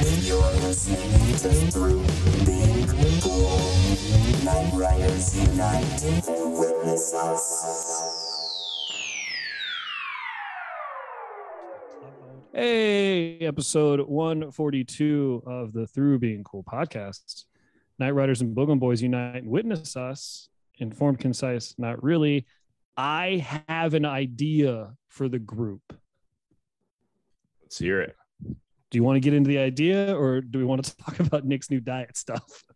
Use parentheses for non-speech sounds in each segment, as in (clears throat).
You're listening to Through Being Cool. Night Riders Unite. Witness us. Hey, episode 142 of the Through Being Cool podcast. Night Riders and Boogum Boys unite and witness us. Informed, concise, not really. I have an idea for the group. Let's hear it. Do you want to get into the idea or do we want to (laughs) talk about Nick's new diet stuff? (laughs)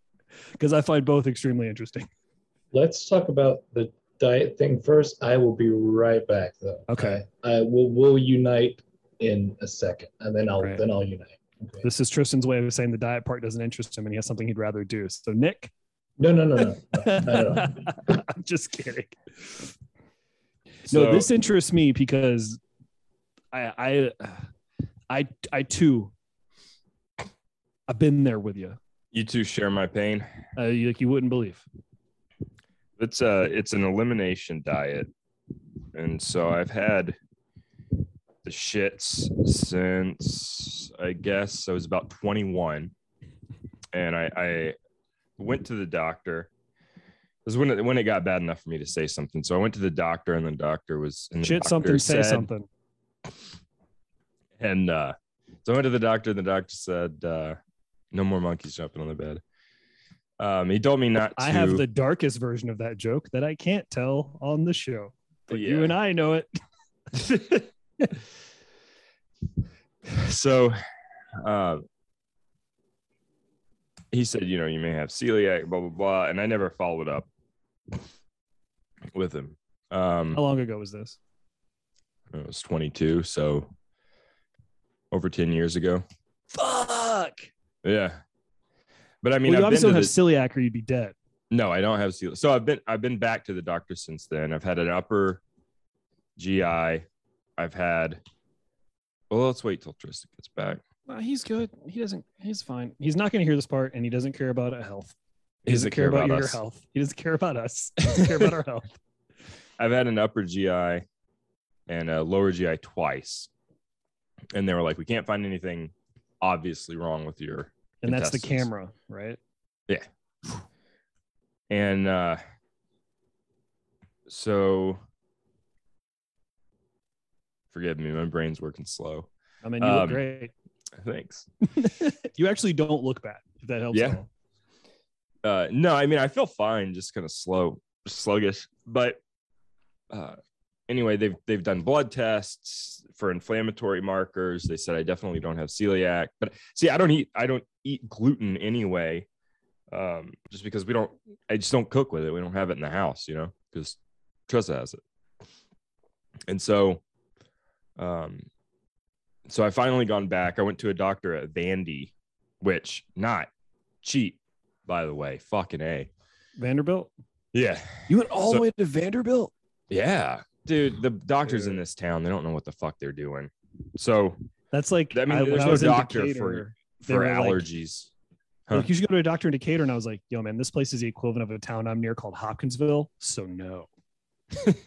Because I find both extremely interesting. Let's talk about the diet thing first. I will be right back though. Okay. I will we'll unite in a second and then I'll Great. then I'll unite. Okay. This is Tristan's way of saying the diet part doesn't interest him and he has something he'd rather do. So, Nick, No, no, no, no. (laughs) no, no, no. I'm just kidding. So, no, this interests me because I I I I too I've been there with you. you two share my pain. Uh, you, like you wouldn't believe. It's a it's an elimination diet, and so I've had the shits since I guess I was about 21, and I, I went to the doctor. It was when it, when it got bad enough for me to say something. So I went to the doctor, and the doctor was and the Shit something, say said- something. And uh, so I went to the doctor. and The doctor said, uh, "No more monkeys jumping on the bed." Um, he told me not to. I have the darkest version of that joke that I can't tell on the show. But you Yeah. and I know it. (laughs) so uh, he said, you know, you may have celiac, blah blah blah, and I never followed up with him. Um, How long ago was this? It was 22, so over 10 years ago. Fuck. Yeah, but I mean, well, you I've obviously to don't have the- celiac or you'd be dead. No, I don't have celiac. So I've been I've been back to the doctor since then. I've had an upper GI. I've had. Well, let's wait till Tristan gets back. Well, he's good. He doesn't. He's fine. He's not going to hear this part, and he doesn't care about health. He He doesn't care about, your us. health. He doesn't care about us. He doesn't care about our (laughs) health. I've had an upper GI and a lower GI twice, and they were like, "We can't find anything obviously wrong with your." And that's the camera, right? Yeah. And uh, so, forgive me, my brain's working slow. I mean, you look Um, great. Thanks. (laughs) you actually don't look bad. If that helps. Yeah. at all. Uh, no, I mean I feel fine, just kind of slow, sluggish. But uh, anyway, they've they've done blood tests for inflammatory markers. They said I definitely don't have celiac, but see, I don't eat I don't eat gluten anyway, um, just because we don't. I just don't cook with it. We don't have it in the house, you know, because Tressa has it. And so, um, so I finally gone back. I went to a doctor at Vandy, which not cheap by the way. Fucking A. Vanderbilt. Yeah. You went all So- the way to Vanderbilt. Yeah. Dude, the doctors in this town, they don't know what the fuck they're doing. So That's like I mean, when there's I no doctor Decatur, for for were like- allergies. Huh. Like you should go to a doctor in Decatur, and I was like, "Yo, man, this place is the equivalent of a town I'm near called Hopkinsville." So no, (laughs) (laughs) it's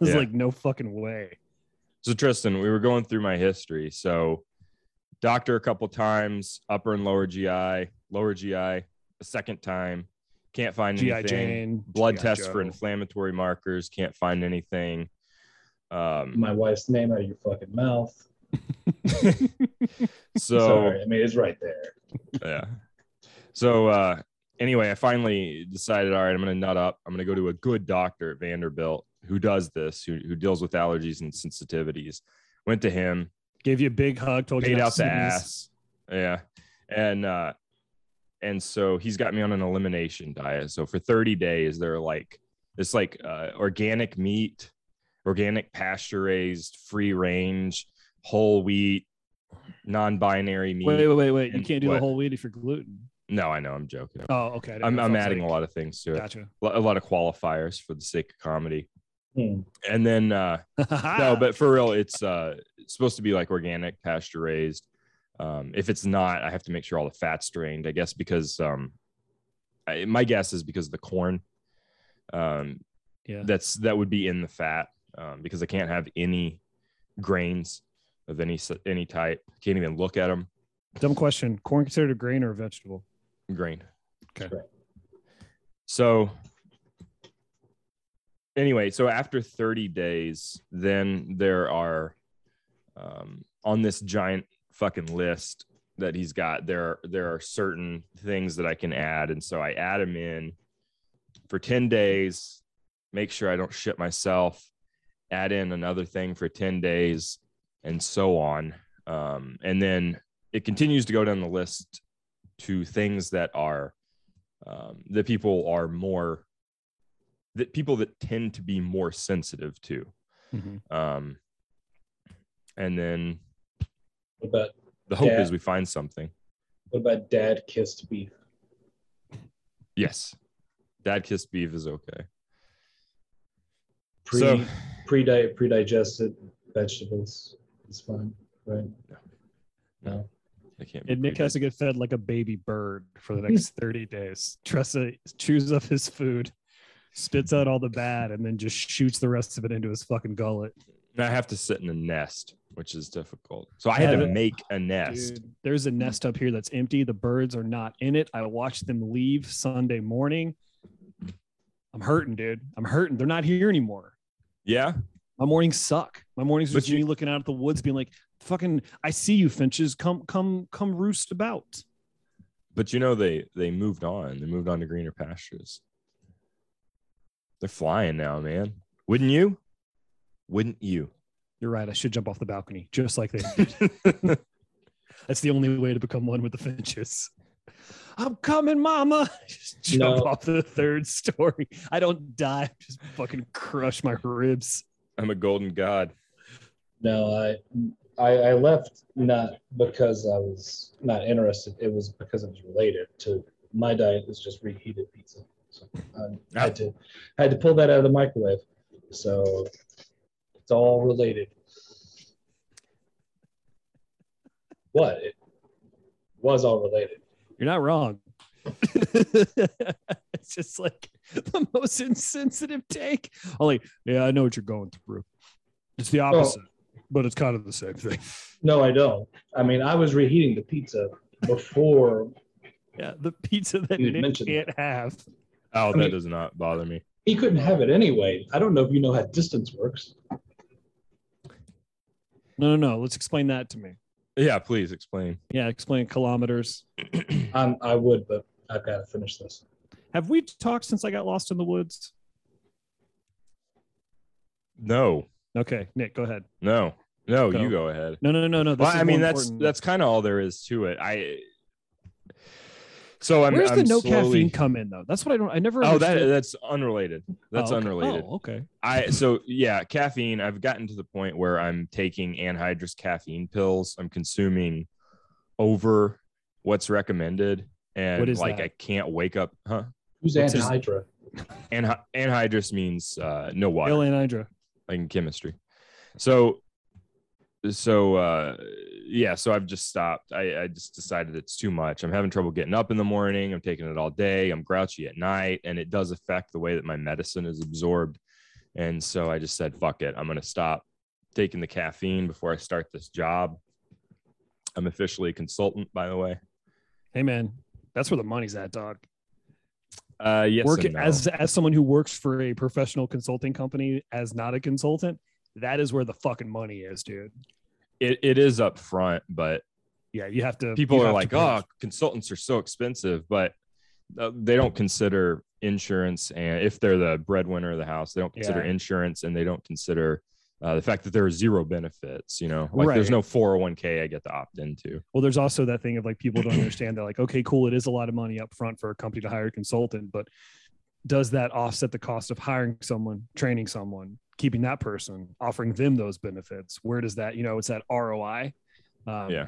Yeah. like, "No fucking way." So Tristan, we were going through my history. So doctor a couple times, upper and lower GI, lower GI a second time, can't find GI anything. Jane, Blood G.I. tests for inflammatory markers, can't find anything. Um, My wife's name out of your fucking mouth. (laughs) so Sorry, I mean it's right there. yeah. So uh anyway, I finally decided, all right, I'm gonna nut up. I'm gonna go to a good doctor at Vanderbilt who does this, who, who deals with allergies and sensitivities. Went to him, Gave you a big hug, told you paid not out the ass. Yeah. And uh and so he's got me on an elimination diet. So for 30 days, they're like it's like uh, organic meat, organic pasture raised, free range, whole wheat, non-binary meat. Wait, wait, wait, wait! You can't do what? the whole wheat if you're gluten. No, I know I'm joking. Oh, okay. I didn't I'm, I'm adding like- a lot of things to it. Gotcha. A lot of qualifiers for the sake of comedy. Hmm. And then uh (laughs) no, but for real, it's uh it's supposed to be like organic, pasture raised. Um, if it's not, I have to make sure all the fat's drained. I guess because um, I, my guess is because of the corn. Um, yeah. that's that would be in the fat um, because I can't have any grains of any any type. Can't even look at them. Dumb question. Corn considered a grain or a vegetable? grain. Okay. So anyway, so after 30 days, then there are um, on this giant fucking list that he's got, there there are certain things that I can add. And so I add them in for 10 days, make sure I don't shit myself, add in another thing for 10 days, and so on. Um, and then it continues to go down the list to things that are um, that people are more that people that tend to be more sensitive to Mhm. um, and then What about the hope Yeah. is we find something what about dad kissed beef? yes dad kissed beef is okay Pre So- pre pre digested vegetables is fine, right? No. I can't And Nick has to get fed like a baby bird for the next (laughs) 30 days. Tressa chews up his food, spits out all the bad, and then just shoots the rest of it into his fucking gullet. I have to sit in a nest which is difficult so I had to make a nest Dude, there's a nest up here that's empty. The birds are not in it. I watched them leave Sunday morning. I'm hurting, dude. I'm hurting. They're not here anymore. yeah My mornings suck. My mornings But just you- me looking out at the woods, being like, "Fucking, I see you, finches. Come, come, come, roost about." but you know they they moved on they moved on to greener pastures they're flying now man wouldn't you wouldn't you You're right. I should jump off the balcony, just like they did. (laughs) That's the only way to become one with the finches. I'm coming, mama. (laughs) Just jump No. off the third story. I don't die. (laughs) Just fucking crush my ribs. i'm a golden god No, I, I I left not because I was not interested. It was because it was related to my diet is just reheated pizza. So I had to I had to pull that out of the microwave. So it's all related. What? It was all related. You're not wrong. (laughs) it's just like the most insensitive take. I'm like, yeah, I know what you're going through. It's the opposite, but it's kind of the same thing. No, I don't. I mean, I was reheating the pizza before Yeah, the pizza that You Nick mentioned can't have. oh I that mean- does not bother me he couldn't have it anyway. I don't know if you know how distance works. No, no, no. Let's explain that to me. yeah please explain Yeah, explain kilometers. (clears throat) Um, I would, but I've got to finish this. Have we talked since I got lost in the woods? no Okay, Nick, go ahead. no no Go. you go ahead No, no, no, no, no. This well, is I mean, that's important. that's kind of all there is to it. I so I'm. Where's I'm the no slowly, caffeine come in though? That's what I don't. I never. Oh, that that's unrelated. That's Oh, okay. unrelated. Oh, okay. I so yeah, caffeine. I've gotten to the point where I'm taking anhydrous caffeine pills. I'm consuming over what's recommended, and What is like that? I can't wake up. Huh? Who's What's anhydra? Anh- anhydrous means uh, no water. Ill anhydra. like in chemistry. So, so uh, yeah, so I've just stopped. I, I just decided it's too much. I'm having trouble getting up in the morning. I'm taking it all day. I'm grouchy at night, and it does affect the way that my medicine is absorbed. And so I just said, fuck it. I'm going to stop taking the caffeine before I start this job. I'm officially a consultant, by the way. Hey man, that's where the money's at, dog. Uh, yes, Work no. as as someone who works for a professional consulting company as not a consultant. That is where the fucking money is, dude. It, it is up front, but Yeah, you have to. people are like, pay- oh, consultants are so expensive, but uh, they don't consider insurance. And if they're the breadwinner of the house, they don't consider Yeah. insurance and they don't consider uh, the fact that there are zero benefits. You know, like there's no 401k I get to opt into. Well, there's also that thing of like people don't understand that like, okay, cool, it is a lot of money up front for a company to hire a consultant, but does that offset the cost of hiring someone, training someone, keeping that person, offering them those benefits? Where does that, you know, it's that ROI. Um, yeah.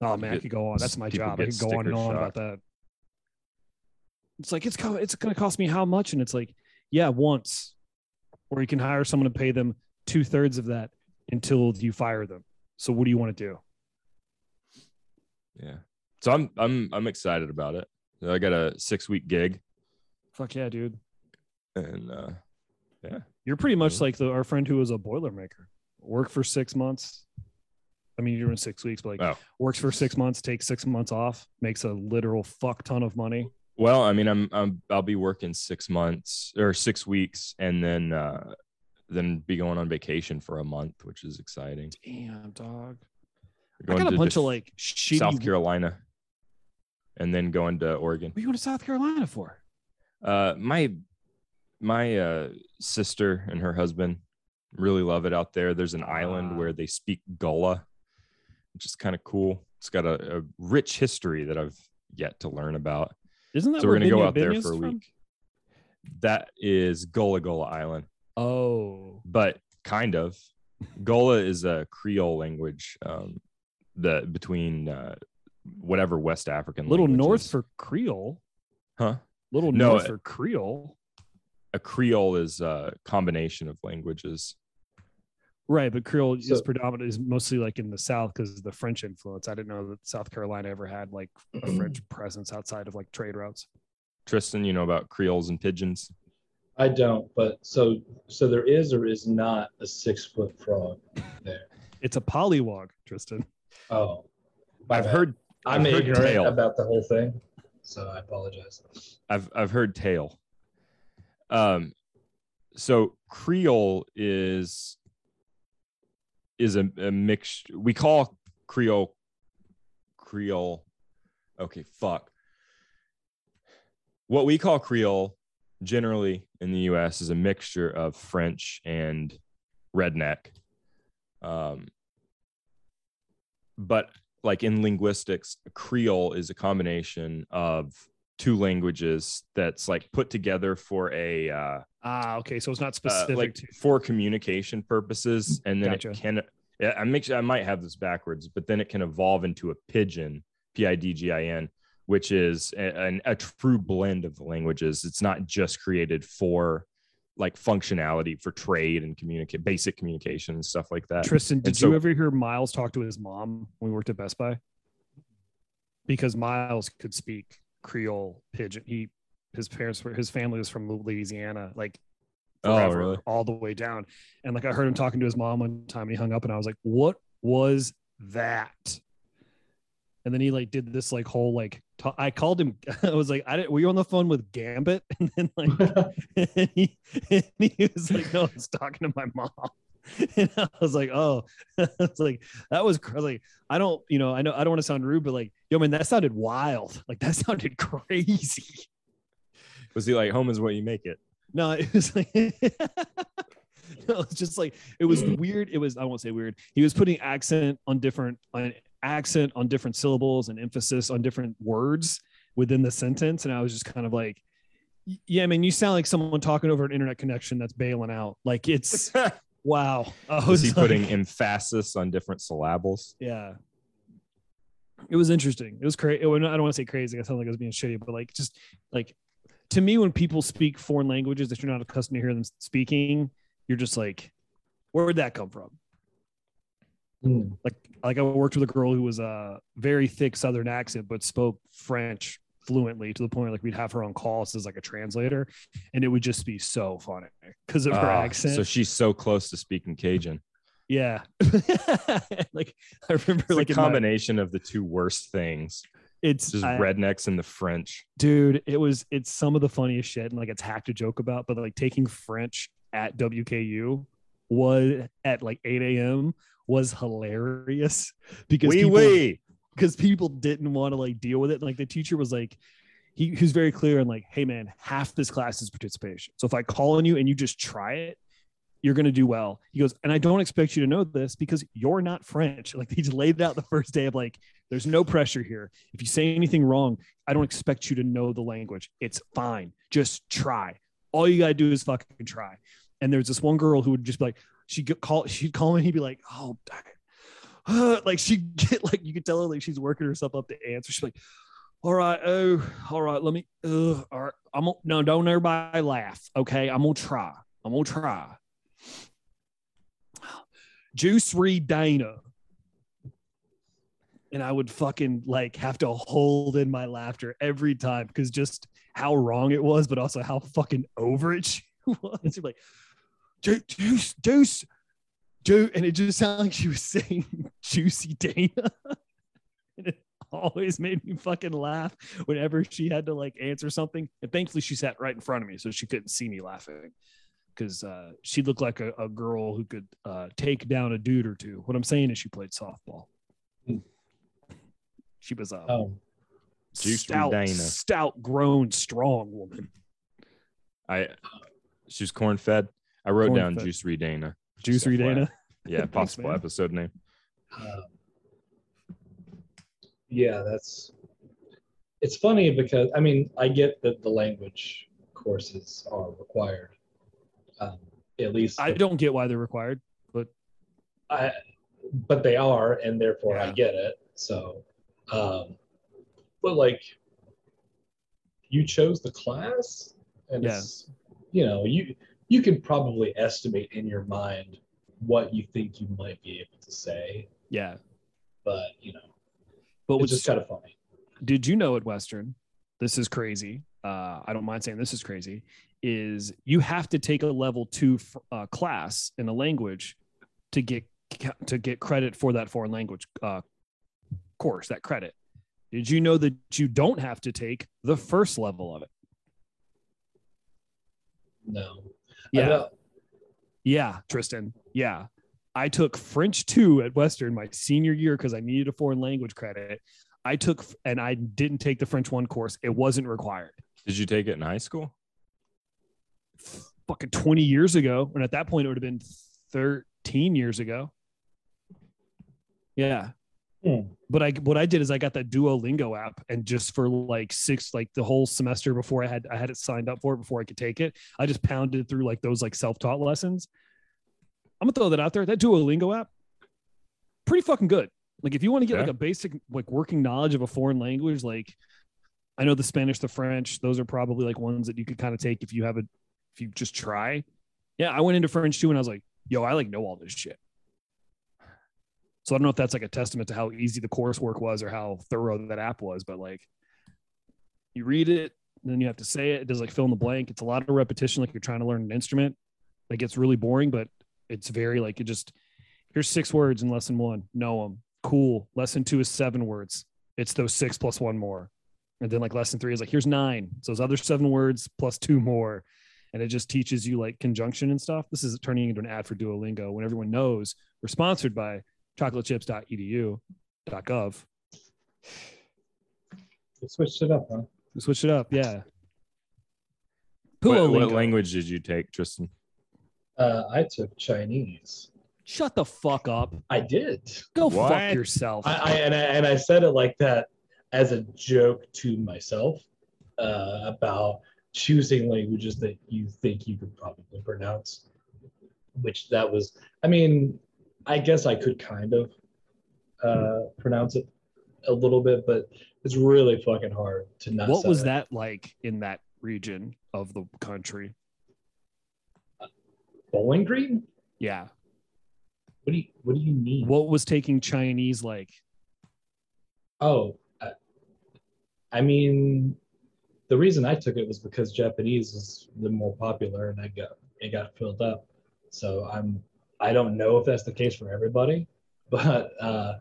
Oh man, I could go on. That's my job. I could go on and on shock. about that. It's like it's it's going to cost me how much, and it's like, yeah, once, or you can hire someone to pay them two thirds of that until you fire them. So what do you want to do? Yeah. So I'm I'm I'm excited about it. I got a six week gig Fuck yeah, dude. and uh You're pretty much Mhm. like the, our friend who was a Boilermaker. Work for six months, I mean, you're doing six weeks, but like Oh. works for six months, takes six months off, makes a literal fuck ton of money. Well, I mean, I'm, I'm I'll be working six months or six weeks, and then uh, then be going on vacation for a month, which is exciting. Damn, dog. I Going got a bunch of like shitty. South Carolina, and then going to Oregon. What are you going to South Carolina for? Uh, my my uh, sister and her husband really love it out there. There's an Ah. island where they speak Gullah, which is kind of cool. It's got a, a rich history that I've yet to learn about. Isn't that So we're gonna go Binya out there for a from? week. That is Gullah Gullah Island, Oh, but kind of. Gullah is a Creole language um, the between uh, whatever West African. little north is. for Creole. huh? Little No, north it- for Creole. A Creole is a combination of languages. Right, but Creole is So- predominant is mostly like in the South because of the French influence. I didn't know that South Carolina ever had like a (clears throat) French presence outside of like trade routes. Tristan, you know about Creoles and pidgins? I don't, but so so there is or is not a six foot frog there. (laughs) It's a pollywog, Tristan. Oh, I've bad. heard I'm I've heard ignorant tail. about the whole thing, so I apologize. I've I've heard tail. Um, so Creole is is a, a mix. We call Creole Creole. Okay, fuck. What we call Creole generally in the U.S. is a mixture of French and redneck. Um, but like in linguistics, Creole is a combination of two languages that's like put together for a uh, Ah, okay. So it's not uh, specific like to for communication purposes, and then Gotcha. it can. I make sure I might have this backwards, but then it can evolve into a pidgin, P I D G I N, which is a, an- a true blend of the languages. It's not just created for like functionality for trade and communicate basic communication and stuff like that. Tristan, did so- you ever hear Miles talk to his mom when we worked at Best Buy? Because Miles could speak Creole pidgin. He his parents were his family was from Louisiana, like Oh, really? all the way down. And like I heard him talking to his mom one time and he hung up and I was like, What was that? And then he like did this like whole like ta- I called him. (laughs) I was like, I didn't. Were you on the phone with Gambit? (laughs) And then like (laughs) and he, and he was like, no, I was talking to my mom. (laughs) And I was like, oh, (laughs) I was like, that was, cr- I like, I don't, you know, I know I don't want to sound rude, but like, yo, man, that sounded wild. (laughs) Like that sounded crazy. Was he like home is what you make it? No, it was like, no, it's just like it was weird. It was I won't say weird. He was putting accent on different on accent on different syllables and emphasis on different words within the sentence, and I was just kind of like, yeah, I mean, you sound like someone talking over an internet connection that's bailing out. Like it's wow. (laughs) I Was was he like- putting emphasis on different syllables? yeah. It was interesting. It was crazy. I don't want to say crazy. I sound like I was being shitty, but like just like to me, when people speak foreign languages that you're not accustomed to hear them speaking, you're just like, where'd that come from? Hmm. Like, like I worked with a girl who was a very thick Southern accent, but spoke French fluently to the point like we'd have her on calls as like a translator, and it would just be so funny because of her Ah, accent. So she's so close to speaking Cajun. yeah, (laughs) like I remember It's like a in my- combination of the two worst things. it's Just I- rednecks and the French. dude it was it's some of the funniest shit and like it's hacked to joke about but like taking french at wku was at like 8 a.m was hilarious because people, wee. Because people didn't want to like deal with it. Like the teacher was like he, he was very clear and like hey man half this class is participation. So if i call on you and you just try it you're going to do well. He goes and i don't expect you to know this because you're not french. (laughs) Like he just laid it out the first day of like there's no pressure here. If you say anything wrong i don't expect you to know the language. It's fine. Just try. All you got to do is fucking try. And there's this one girl who would just be like she'd call she'd call me and he'd be like oh uh, (gasps) like she (laughs) get like you could tell her like she's working herself up to answer. She's like, all right, oh, all right, let me uh all right. I'm gonna no, don't everybody laugh. Okay, I'm gonna try. I'm gonna try. Juice read Dana. And I would fucking like have to hold in my laughter every time because just how wrong it was, but also how fucking over it (laughs) she was. Like, juice, juice, Ju- and it just sounded like she was (laughs) saying juicy Dana. (laughs) and it always made me fucking laugh whenever she had to like answer something. And thankfully she sat right in front of me, so she couldn't see me laughing. Because uh, she looked like a, a girl who could uh, take down a dude or two. What I'm saying is she played softball. She was a Oh, Juicy stout, Dana. stout, grown, strong woman. I she was corn fed. I wrote down Corn-fed. Juice Dana. Juicy Dana. Yeah, (laughs) possible man. episode name. um, yeah, that's. It's funny because I mean I get that the language courses are required. Um, at least I don't get why they're required, but I, but they are, and therefore I get it. So, um, but like, you chose the class, and Yeah. it's, you know, you you can probably estimate in your mind what you think you might be able to say, yeah. but you know, But it's just kind of funny. did you know at Western? This is crazy. Uh, I don't mind saying this is crazy. Is you have to take a level two f- uh, class in a language to get to get credit for that foreign language uh, course. That credit. Did you know that you don't have to take the first level of it? No, Yeah, yeah, Tristan. Yeah, I took French two at Western my senior year because I needed a foreign language credit. I took and I didn't take the French one course. It wasn't required. Did you take it in high school? fucking 20 years ago. And at that point, it would have been 13 years ago. Yeah. Hmm. But I, what I did is I got that Duolingo app and just for like six, like the whole semester before I had, I had it signed up for it before I could take it. I just pounded through like those like self-taught lessons. I'm gonna throw that out there. That Duolingo app, pretty fucking good. Like if you want to get Yeah. like a basic like working knowledge of a foreign language, like I know the Spanish, the French, those are probably like ones that you could kind of take if you have a if you just try. Yeah, I went into French too and I was like, yo, I like know all this shit. So I don't know if that's like a testament to how easy the coursework was or how thorough that app was, but like you read it, then you have to say it. It does like fill in the blank. It's a lot of repetition, like you're trying to learn an instrument. Like gets really boring, but it's very like it just here's six words in lesson one. Know them. Cool. Lesson two is seven words. It's those six plus one more. And then like lesson three is like here's nine. So those other seven words plus two more. And it just teaches you like conjunction and stuff. This is turning into an ad for Duolingo when everyone knows we're sponsored by chocolatechips.edu.gov. They switched it up, huh? We switched it up. Yeah. What, what language did you take, Tristan? Uh, I took Chinese. Shut the fuck up. I did. Go What? fuck yourself. I, I and I and I said it like that as a joke to myself uh, about choosing languages that you think you could probably pronounce. Which that was, I mean, I guess I could kind of uh, pronounce it a little bit, but it's really fucking hard to not. what was it. that like in that region of the country? Bowling Green? Yeah. What do you What do you mean? What was taking Chinese like? Oh, I, I mean, the reason I took it was because Japanese is the more popular, and I got it got filled up. So I'm I don't know if that's the case for everybody, but uh,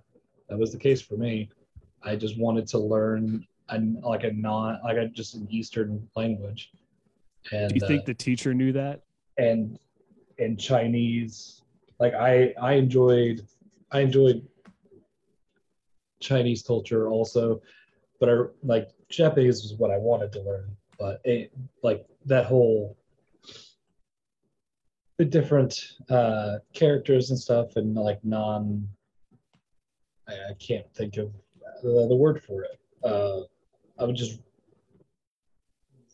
that was the case for me. I just wanted to learn a, like a non like a just an Eastern language, and Do you think uh, the teacher knew that? and and Chinese. Like I I enjoyed I enjoyed Chinese culture also, but I like Japanese was what I wanted to learn. But it like that whole the different uh, characters and stuff and like non I, I can't think of the, the word for it. Uh, I would just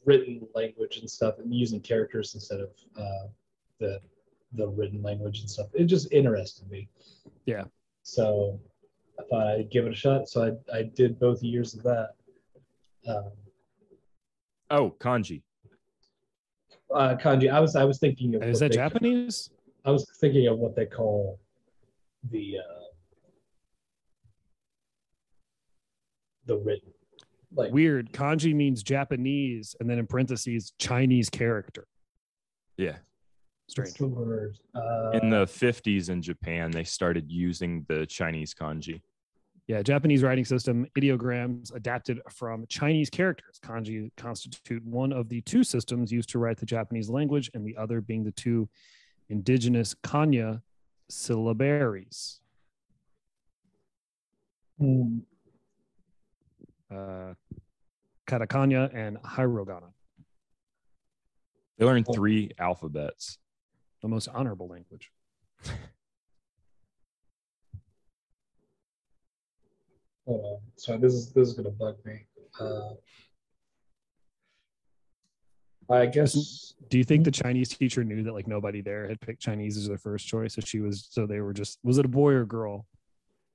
written language and stuff and using characters instead of uh, the the written language and stuff. It just interested me. Yeah. So I thought I'd give it a shot. So I, I did both years of that. Um, Oh, kanji. Uh, kanji. I was I was thinking of is that they- Japanese? I was thinking of what they call the uh, the written like Weird. Kanji means Japanese, and then in parentheses, Chinese character. Yeah. Strange. The word? Uh, In the 50s in Japan, they started using the Chinese kanji. Yeah, Japanese writing system ideograms adapted from Chinese characters. Kanji constitute one of the two systems used to write the Japanese language, and the other being the two indigenous kana syllabaries. hmm, Uh, katakana and hiragana, They learned three alphabets. the most honorable language. Hold on. Sorry, this is this is gonna bug me. Uh, I guess Do you think the Chinese teacher knew that like nobody there had picked Chinese as their first choice? So she was, so they were just, was it a boy or girl?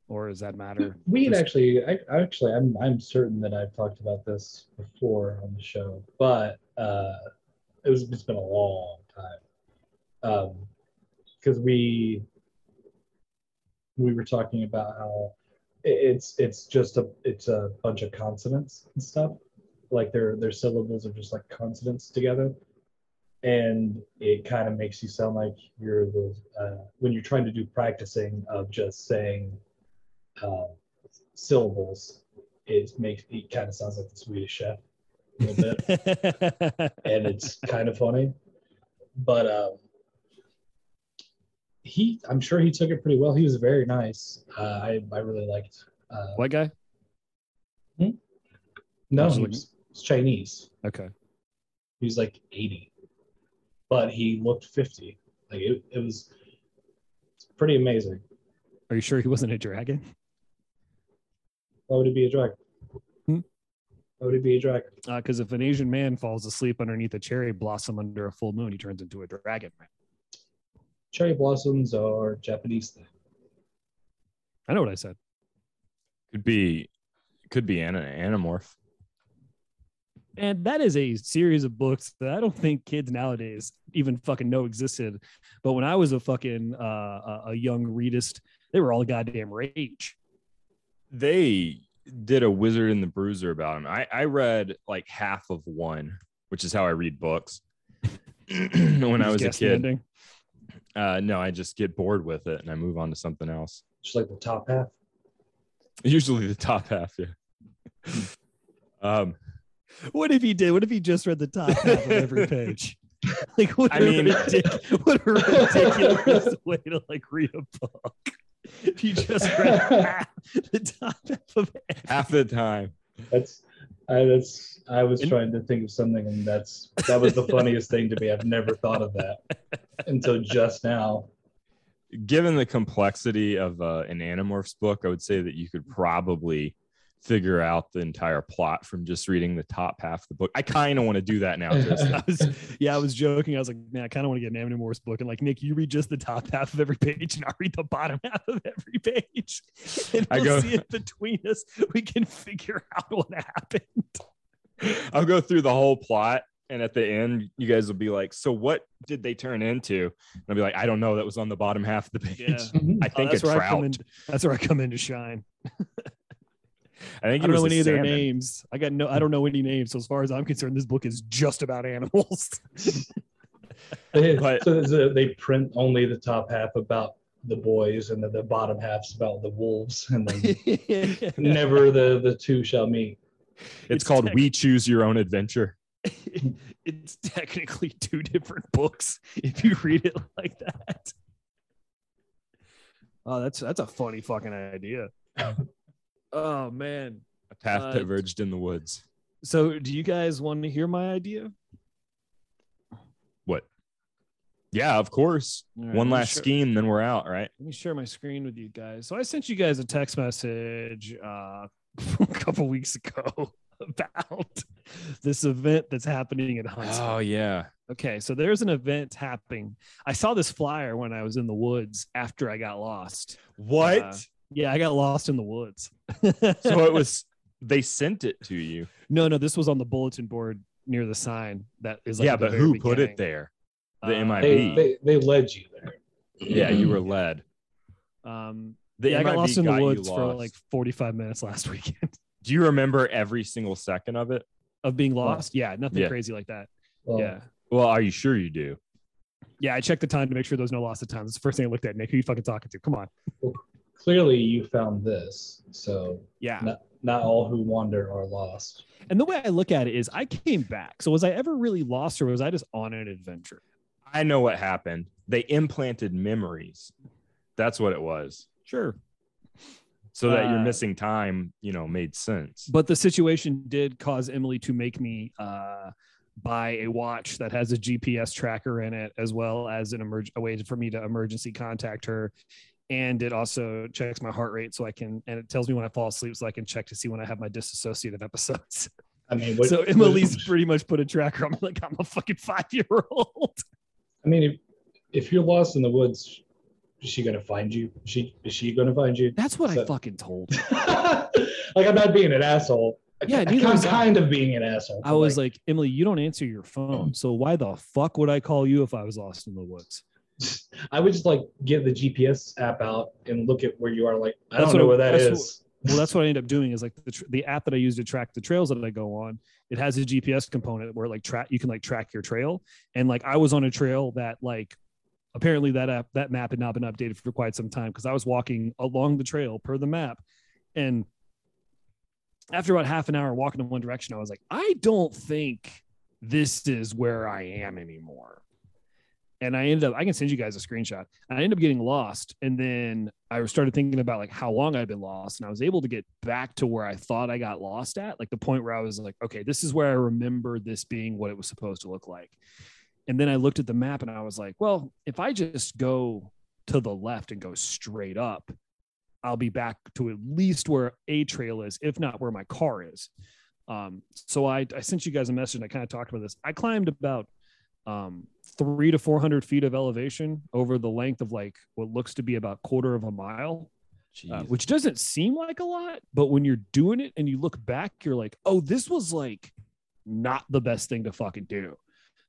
Or does that matter? we had actually. I actually, I'm I'm certain that I've talked about this before on the show, but uh, it was it's been a long time. Um, because we we were talking about how it's it's just a it's a bunch of consonants and stuff. Like their their syllables are just like consonants together. And it kind of makes you sound like you're the uh, when you're trying to do practicing of just saying uh, syllables it makes it kind of sounds like the swedish chef a little bit. (laughs) And it's kind of funny. But um, he, I'm sure he took it pretty well. He was very nice. Uh, I, I really liked. Uh, White guy? no, was he looking- was, was Chinese. Okay. He was like 80, but he looked 50. Like it, it was pretty amazing. Are you sure he wasn't a dragon? Why would it be a dragon? Hmm? Why would it be a dragon? Because Uh, if an Asian man falls asleep underneath a cherry blossom under a full moon, he turns into a dragon. Cherry blossoms are Japanese thing. I know what I said. Could be, could be an Animorph. And that is a series of books that I don't think kids nowadays even fucking know existed. But when I was a fucking uh, a- a young readist, they were all goddamn rage. They did a Wizard and the Bruiser about him. I, I read like half of one, which is how I read books. (clears throat) when I was a kid, ending. Uh, no, I just get bored with it and I move on to something else. Just like the top half. Usually the top half, yeah. (laughs) um, What if he did? What if he just read the top half of every (laughs) page? (laughs) Like, what I a mean- ridic- what a ridiculous way to like read a book. If you just read half, the top half of every half the time. That's I that's I was trying to think of something and that's that was the funniest thing to me. I've never thought of that (laughs) until just now. Given the complexity of uh, an Animorphs book, I would say that you could probably figure out the entire plot from just reading the top half of the book. I kind of want to do that now. Just I was, (laughs) yeah, I was joking. I was like, man, I kind of want to get an Animorphs book. And like, Nick, you read just the top half of every page, and I'll read the bottom (laughs) half of every page. (laughs) And I we'll go- see if between us we can figure out what happened. I'll go through the whole plot. And at the end, you guys will be like, So what did they turn into? And I'll be like, I don't know. That was on the bottom half of the page. Yeah. I Oh, think a that's where I trout. in. That's where I come in to shine. I think I don't know any of their names. I got no. I don't know any names. So as far as I'm concerned, this book is just about (laughs) animals. (laughs) They, But- so so they print only the top half about the boys and then the bottom half's about the wolves and then (laughs) never the the two shall meet. It's, It's called tech- We Choose Your Own Adventure. it's technically two different books if you read it like that. Oh, that's that's a funny fucking idea. Oh man. A path Uh, diverged in the woods. So do you guys want to hear my idea? What? Yeah, of course. Right, One last share- scheme, then we're out, right? Let me share my screen with you guys. So I sent you guys a text message uh, (laughs) a couple weeks ago (laughs) about this event that's happening in Huntsville. Oh yeah. Okay, so there's an event happening. I saw this flyer when I was in the woods after I got lost. What? Uh, Yeah, I got lost in the woods. so it was (laughs) they sent it to you. no, no, this was on the bulletin board near the sign that is like yeah, but very who put it there? The Uh, MIB. They, they they led you there. Yeah, you were (clears throat) led. Um, The yeah, I got MIB lost in the woods for like 45 minutes last (laughs) weekend Do you remember every single second of it? of being lost. Yeah, nothing Yeah. crazy like that. Well, yeah. Well, are you sure you do? Yeah, I checked the time to make sure there was no loss of time. That's the first thing I looked at. Nick, who you fucking talking to? Come on. Clearly, you found this, so Yeah. not not all who wander are lost. And the way I look at it is I came back. So was I ever really lost or was I just on an adventure? I know what happened. They implanted memories. That's what it was. Sure. So that your Uh, missing time, you know, made sense. But the situation did cause Emily to make me uh, buy a watch that has a GPS tracker in it, as well as an emerg- a way for me to emergency contact her. And it also checks my heart rate so I can, and it tells me when I fall asleep so I can check to see when I have my dissociative episodes. I mean, what, so what- Emily's pretty much put a tracker on me like I'm a fucking five year old. I mean, if, if you're lost in the woods, is she gonna find you? Is she is she gonna find you? That's what I fucking told. (laughs) like I'm not being an asshole. Yeah, I- I'm kind of being an asshole. I was like, Emily, you don't answer your phone. So why the fuck would I call you if I was lost in the woods? (laughs) I would just like get the GPS app out and look at where you are. Like I That's don't know what- where that is. (laughs) well that's what i end up doing is like the, tr- the app that i use to track the trails that i go on it has a gps component where like track you can like track your trail and like i was on a trail that like apparently that app that map had not been updated for quite some time because i was walking along the trail per the map and after about half an hour walking in one direction i was like i don't think this is where i am anymore and I ended up I can send you guys a screenshot. I ended up getting lost, and then I started thinking about like how long I'd been lost, and I was able to get back to where I thought I got lost at, like the point where I was like, okay, this is where I remember this being what it was supposed to look like. And then I looked at the map and I was like, well, if I just go to the left and go straight up, I'll be back to at least where a trail is, if not where my car is. Um, so I, I sent you guys a message and I kind of talked about this. I climbed about um, three to 400 feet of elevation over the length of like what looks to be about quarter of a mile, uh, which doesn't seem like a lot, but when you're doing it and you look back, you're like, oh, this was like not the best thing to fucking do.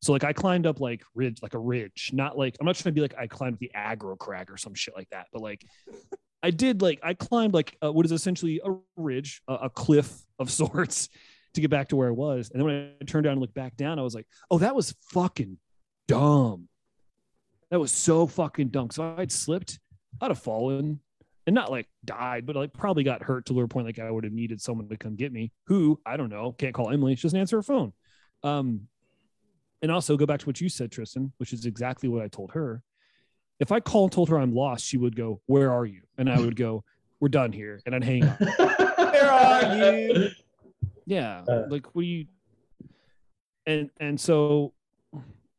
So like I climbed up like ridge, like a ridge, not like I'm not trying to be like I climbed the aggro crag or some shit like that, but like I did like I climbed like uh, what is essentially a ridge, a, a cliff of (laughs) sorts to get back to where I was. And then when I turned down and looked back down, I was like, oh, that was fucking dumb. That was so fucking dumb. So I'd slipped, I'd have fallen and not like died, but like probably got hurt to the point like I would have needed someone to come get me. Who I don't know, can't call Emily. She doesn't answer her phone. Um, and also go back to what you said, Tristan, which is exactly what I told her. If I call and told her I'm lost, she would go, "Where are you?" And I would go, "We're done here," and I'd hang up. (laughs) Where are you? Yeah, Uh. like what do you? And and so,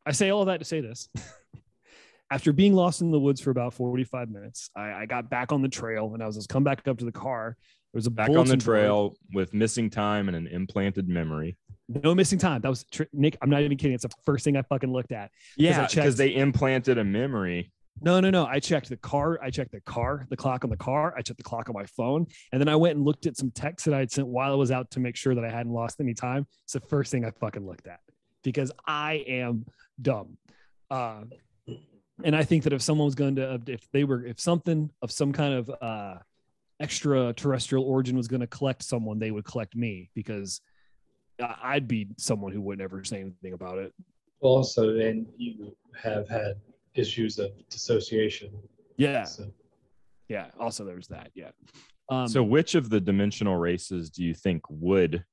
I say all of that to say this. (laughs) After being lost in the woods for about 45 minutes, I, I got back on the trail and I was just come back up to the car. There was a Back on the bulletin board. trail with missing time and an implanted memory. No missing time. That was tr- Nick. I'm not even kidding. It's the first thing I fucking looked at. Yeah, because they implanted a memory. No, no, no. I checked the car. I checked the car, the clock on the car. I checked the clock on my phone. And then I went and looked at some texts that I had sent while I was out to make sure that I hadn't lost any time. It's the first thing I fucking looked at because I am dumb. Uh, and I think that if someone was going to, if they were, if something of some kind of uh, extraterrestrial origin was going to collect someone, they would collect me because I'd be someone who would never say anything about it. Also, and you have had issues of dissociation. Yeah. So Yeah. Also, there's that. Yeah. Um, so, which of the dimensional races do you think would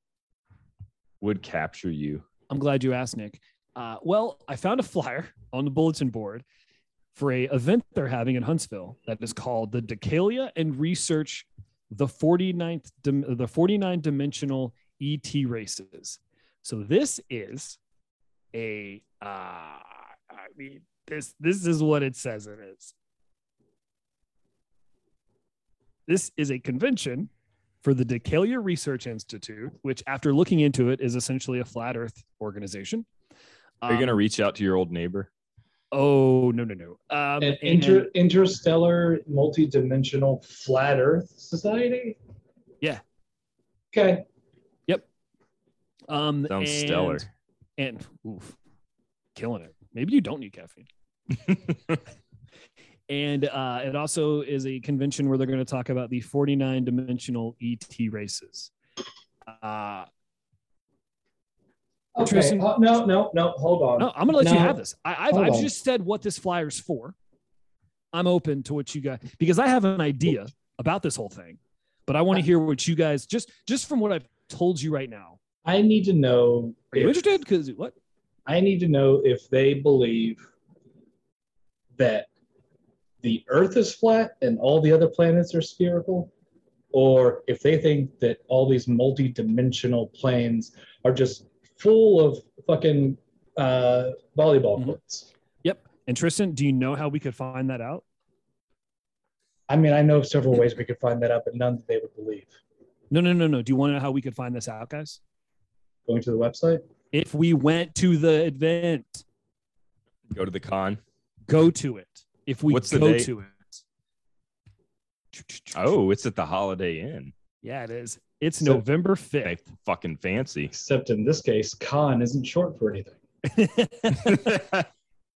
would capture you? I'm glad you asked, Nick. Uh, well, I found a flyer on the bulletin board for a event they're having in Huntsville that is called the Decalia and Research the 49th dim- the 49 dimensional ET races. So this is a uh, I mean this this is what it says it is. This is a convention for the Decalia Research Institute, which, after looking into it, is essentially a flat Earth organization. Are you Um, going to reach out to your old neighbor? Oh no no no! Um, an and- interstellar, multi-dimensional flat Earth society. Yeah. Okay. Yep. Um, Sounds and- stellar. And oof, killing it. Maybe you don't need caffeine. And uh, it also is a convention where they're going to talk about the 49 dimensional ET races. Uh, Okay. Tristan- uh, no, no, no. Hold on. No, I'm gonna let you have this. I, I've, I've on. just said what this flyer's for. I'm open to what you guys because I have an idea about this whole thing, but I want to hear what you guys just just from what I've told you right now. I need to know. Are you if- interested? Because what? I need to know if they believe that the Earth is flat and all the other planets are spherical, or if they think that all these multi-dimensional planes are just full of fucking uh, volleyball Mhm. courts. Yep. And Tristan, do you know how we could find that out? I mean, I know several ways we could find that out, but none that they would believe. No, no, no, no. Do you want to know how we could find this out, guys? Going to the website. If we went to the event, Go to the con. Go to it. If we What's go to it. Oh, it's at the Holiday Inn. yeah, it is. It's So- November They 5th. fucking fancy. Except in this case, con isn't short for anything. (laughs) (laughs)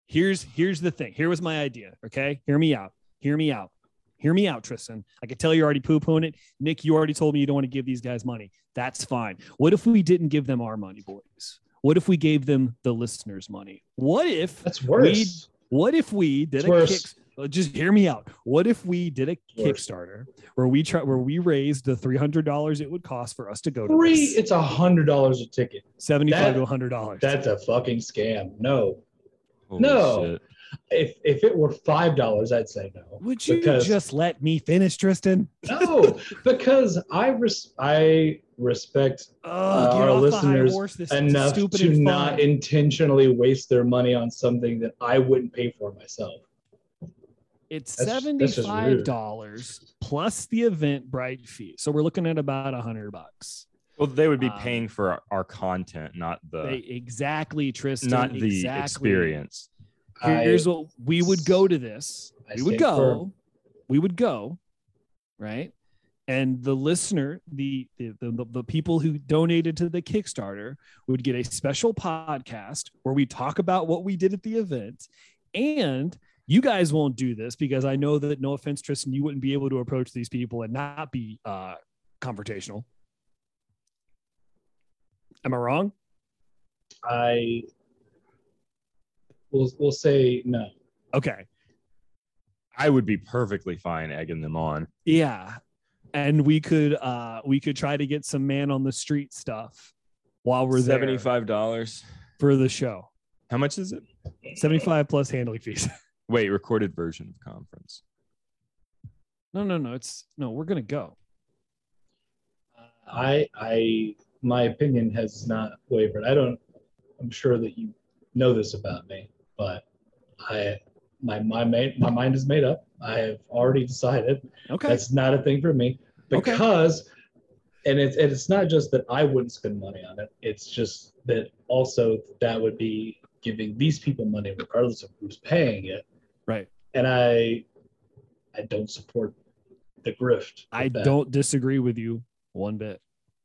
here's here's the thing. Here was my idea. Okay, hear me out. Hear me out. Hear me out, Tristan. I can tell you're already poo pooing it. Nick, you already told me you don't want to give these guys money. That's fine. What if we didn't give them our money, boys? What if we gave them the listeners' money? What if That's worse. What if we did It's a worse. kick? uh, Just hear me out. What if we did a Worse. Kickstarter where we try where we raised the three hundred dollars it would cost for us to go to Three. this? It's a hundred dollars a ticket. seventy five that- to hundred dollars. That's a fucking scam. No. Holy No. shit. If if it were five dollars, I'd say no. Would you because- just let me finish, Tristan? No, (laughs) because I res- I respect Oh, Uh, our listeners high horse. Enough to not intentionally waste their money on something that I wouldn't pay for myself. It's That's- seventy that's just five rude. dollars plus the Eventbrite fee. So we're looking at about a hundred bucks. Well, they would be Um, paying for our, our content, not the They, exactly, Tristan. not the exactly. experience. Here- Here's I- what we would go to this. I we would go. firm. We would go, right? And the listener, the, the the the people who donated to the Kickstarter would get a special podcast where we talk about what we did at the event. And you guys won't do this because I know that no offense, Tristan, you wouldn't be able to approach these people and not be uh confrontational. Am I wrong? I will we'll say no. Okay. I would be perfectly fine egging them on. Yeah. And we could uh we could try to get some man on the street stuff while we're there Seventy-five dollars. for the show. How much is it? 75 plus handling fees. (laughs) Wait, recorded version of conference. no, no, no. It's no, we're gonna go. I I my opinion has not wavered. I don't I'm sure that you know this about me, but I my my ma- my mind is made up. I have already decided Okay. that's not a thing for me Okay. because and it's and it's not just that I wouldn't spend money on it. It's just that also that would be giving these people money regardless of who's paying it. right. And I I don't support the grift. I that. don't disagree with you one bit.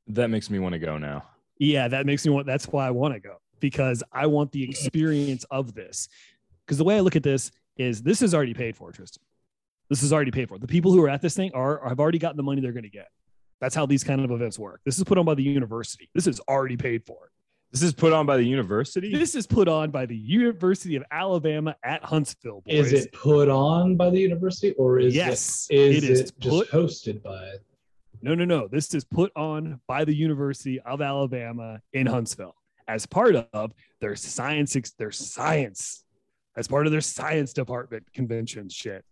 That makes me want to go now. Yeah, that makes me want that's why I want to go because I want the experience of this. Because the way I look at this is this is already paid for, Tristan. This is already paid for. The people who are at this thing are have already gotten the money they're going to get. That's how these kind of events work. This is put on by the university. This is already paid for. This is put on by the university. This is put on by the University of Alabama at Huntsville. Boys. Is it put on by the university or is yes, it is it it, is just hosted by No, no, no. This is put on by the University of Alabama in Huntsville as part of their science, their science, as part of their science department convention shit.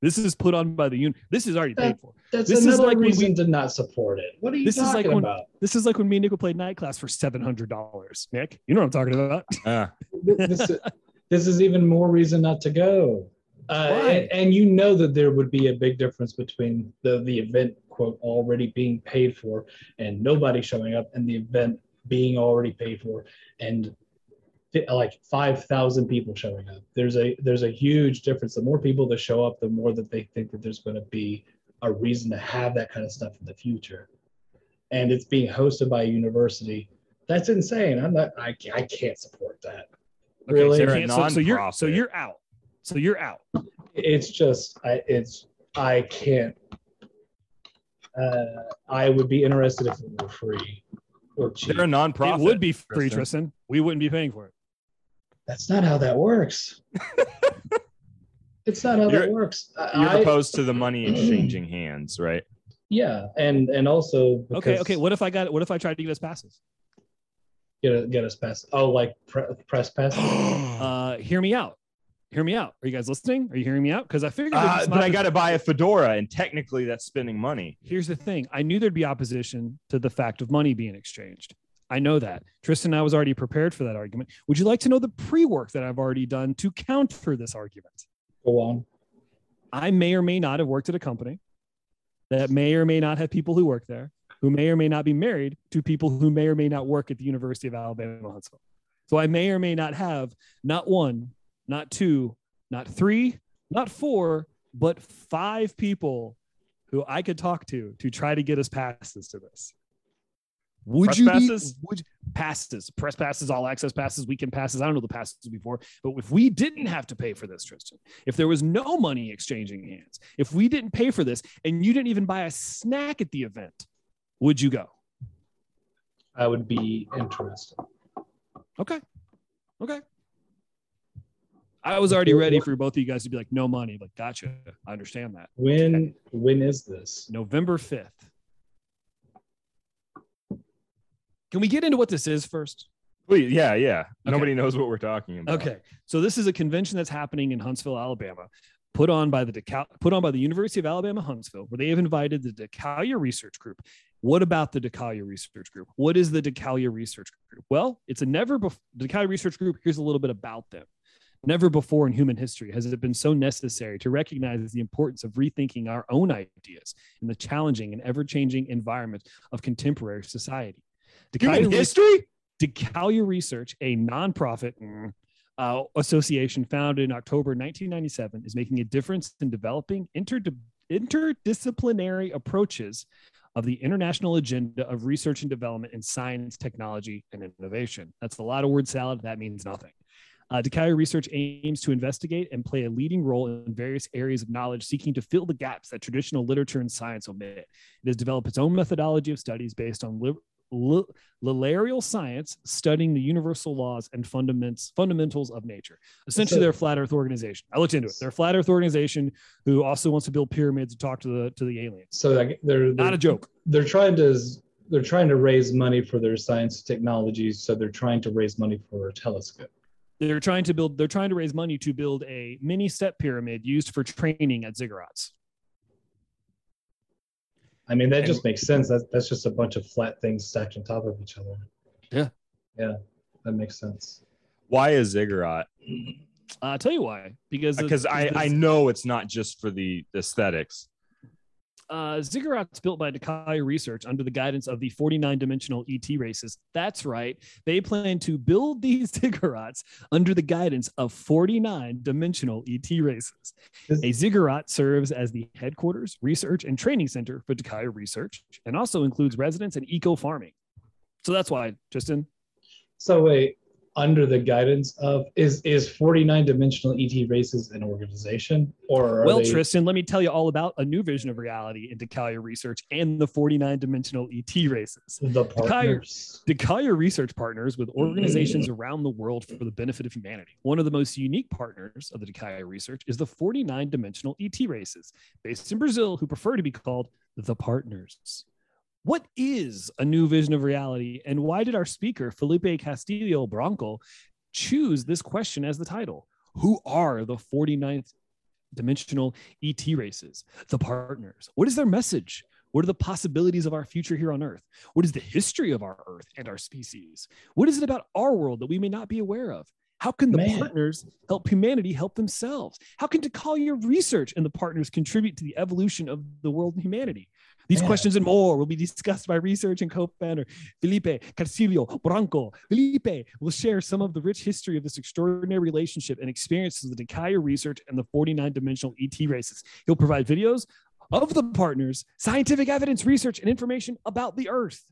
This is put on by the un. This is already paid for. That's This is another like when reason we- to not support it. What are you This is like talking when- about? This is like when me and Nico played night class for seven hundred dollars. Nick, you know what I'm talking about? (laughs) Ah, this, is- this is even more reason not to go. Uh, Why? and, and you know that there would be a big difference between the, the event quote already being paid for and nobody showing up and the event being already paid for and like 5000 people showing up there's a there's a huge difference the more people that show up the more that they think that there's going to be a reason to have that kind of stuff in the future and it's being hosted by a university that's insane i'm not i, I can't support that really so, so, so you're so you're out. So you're out. it's just I it's I can't. Uh, I would be interested if it were free. Or cheap. They're a nonprofit. It would be free, Tristan. Tristan. We wouldn't be paying for it. That's not how that works. (laughs) it's not how that You're- works. You're I- opposed to the money (clears throat) exchanging hands, right? yeah, and and also Okay, because okay. What if I got? What if I tried to get us passes? get a, get us past. Oh, like pre- press pass. (gasps) (gasps) Uh, hear me out. Hear me out. Are you guys listening? Are you hearing me out? Because I figured. there'd Uh, some but I got to buy a fedora, and technically that's spending money. Here's the thing. I knew there'd be opposition to the fact of money being exchanged. I know that. Tristan and I was already prepared for that argument. Would you like to know the pre-work that I've already done to counter this argument? Go on. I may or may not have worked at a company that may or may not have people who work there, who may or may not be married to people who may or may not work at the University of Alabama Huntsville. So I may or may not have not one, not two, not three, not four, but five people who I could talk to to try to get us passes to this. Would Press you passes? be would passes, press passes, all access passes, weekend passes? I don't know the passes before, but if we didn't have to pay for this, Tristan, if there was no money exchanging hands, if we didn't pay for this and you didn't even buy a snack at the event, would you go? I would be interested. Okay. Okay. I was already ready for both of you guys to be like, no money. Like, gotcha. I understand that. When when is this? November 5th. Can we get into what this is first? Please, yeah, yeah. Okay. Nobody knows what we're talking about. Okay. So this is a convention that's happening in Huntsville, Alabama, put on by the Decal- put on by the University of Alabama Huntsville, where they have invited the Decalia Research Group. What about the Decalia Research Group? What is the Decalia Research Group? Well, it's a never before Decalia Research Group. Here's a little bit about them. Never before in human history has it been so necessary to recognize the importance of rethinking our own ideas in the challenging and ever-changing environment of contemporary society. Human Research- history? Decalia Research, a nonprofit mm, uh, association founded in October 1997, is making a difference in developing interde- interdisciplinary approaches of the international agenda of research and development in science, technology, and innovation. That's a lot of word salad. That means nothing. Uh, Research aims to investigate and play a leading role in various areas of knowledge, seeking to fill the gaps that traditional literature and science omit. It has developed its own methodology of studies based on li- li- Lilarial science studying the universal laws and fundaments fundamentals of nature. Essentially, So- they're a flat Earth organization. I looked into it. They're a flat Earth organization who also wants to build pyramids and talk to the to the aliens. So they're, Not they're a joke. they're trying to they're trying to raise money for their science technologies. So they're trying to raise money for a telescope. They're trying to build. They're trying to raise money to build a mini step pyramid used for training at ziggurats. I mean, that just makes sense. That's that's just a bunch of flat things stacked on top of each other. Yeah. Yeah, that makes sense. Why a ziggurat? Uh, I'll tell you why. Because Because I, I know it's not just for the aesthetics. Uh, ziggurats built by Dakila Research under the guidance of the 49 dimensional ET races. That's right. They plan to build (laughs) these ziggurats under the guidance of 49 dimensional ET races. A ziggurat serves as the headquarters, research, and training center for Dakila Research and also includes residence and eco farming. So that's why, Justin. So wait, under the guidance of is is 49 dimensional ET races an organization or well, they, Tristan, let me tell you all about a new vision of reality in Decalia Research and the 49 dimensional ET races. the partners? Decalia Research partners with organizations around the world for the benefit of humanity. One of the most unique partners of the Decalia Research is the 49 dimensional ET races, based in Brazil, who prefer to be called the partners. What is a new vision of reality, and why did our speaker, Felipe Castillo Branco, choose this question as the title? Who are the 49th dimensional ET races, the partners? What is their message? What are the possibilities of our future here on Earth? What is the history of our Earth and our species? What is it about our world that we may not be aware of? How can the Man. partners help humanity help themselves? How can Decalia research and the partners contribute to the evolution of the world and humanity? These Man. questions and more will be discussed by research and co-founder Felipe Carcillo Branco. Felipe will share some of the rich history of this extraordinary relationship and experiences of the Decalia research and the 49 dimensional ET races. He'll provide videos of the partners, scientific evidence, research, and information about the Earth.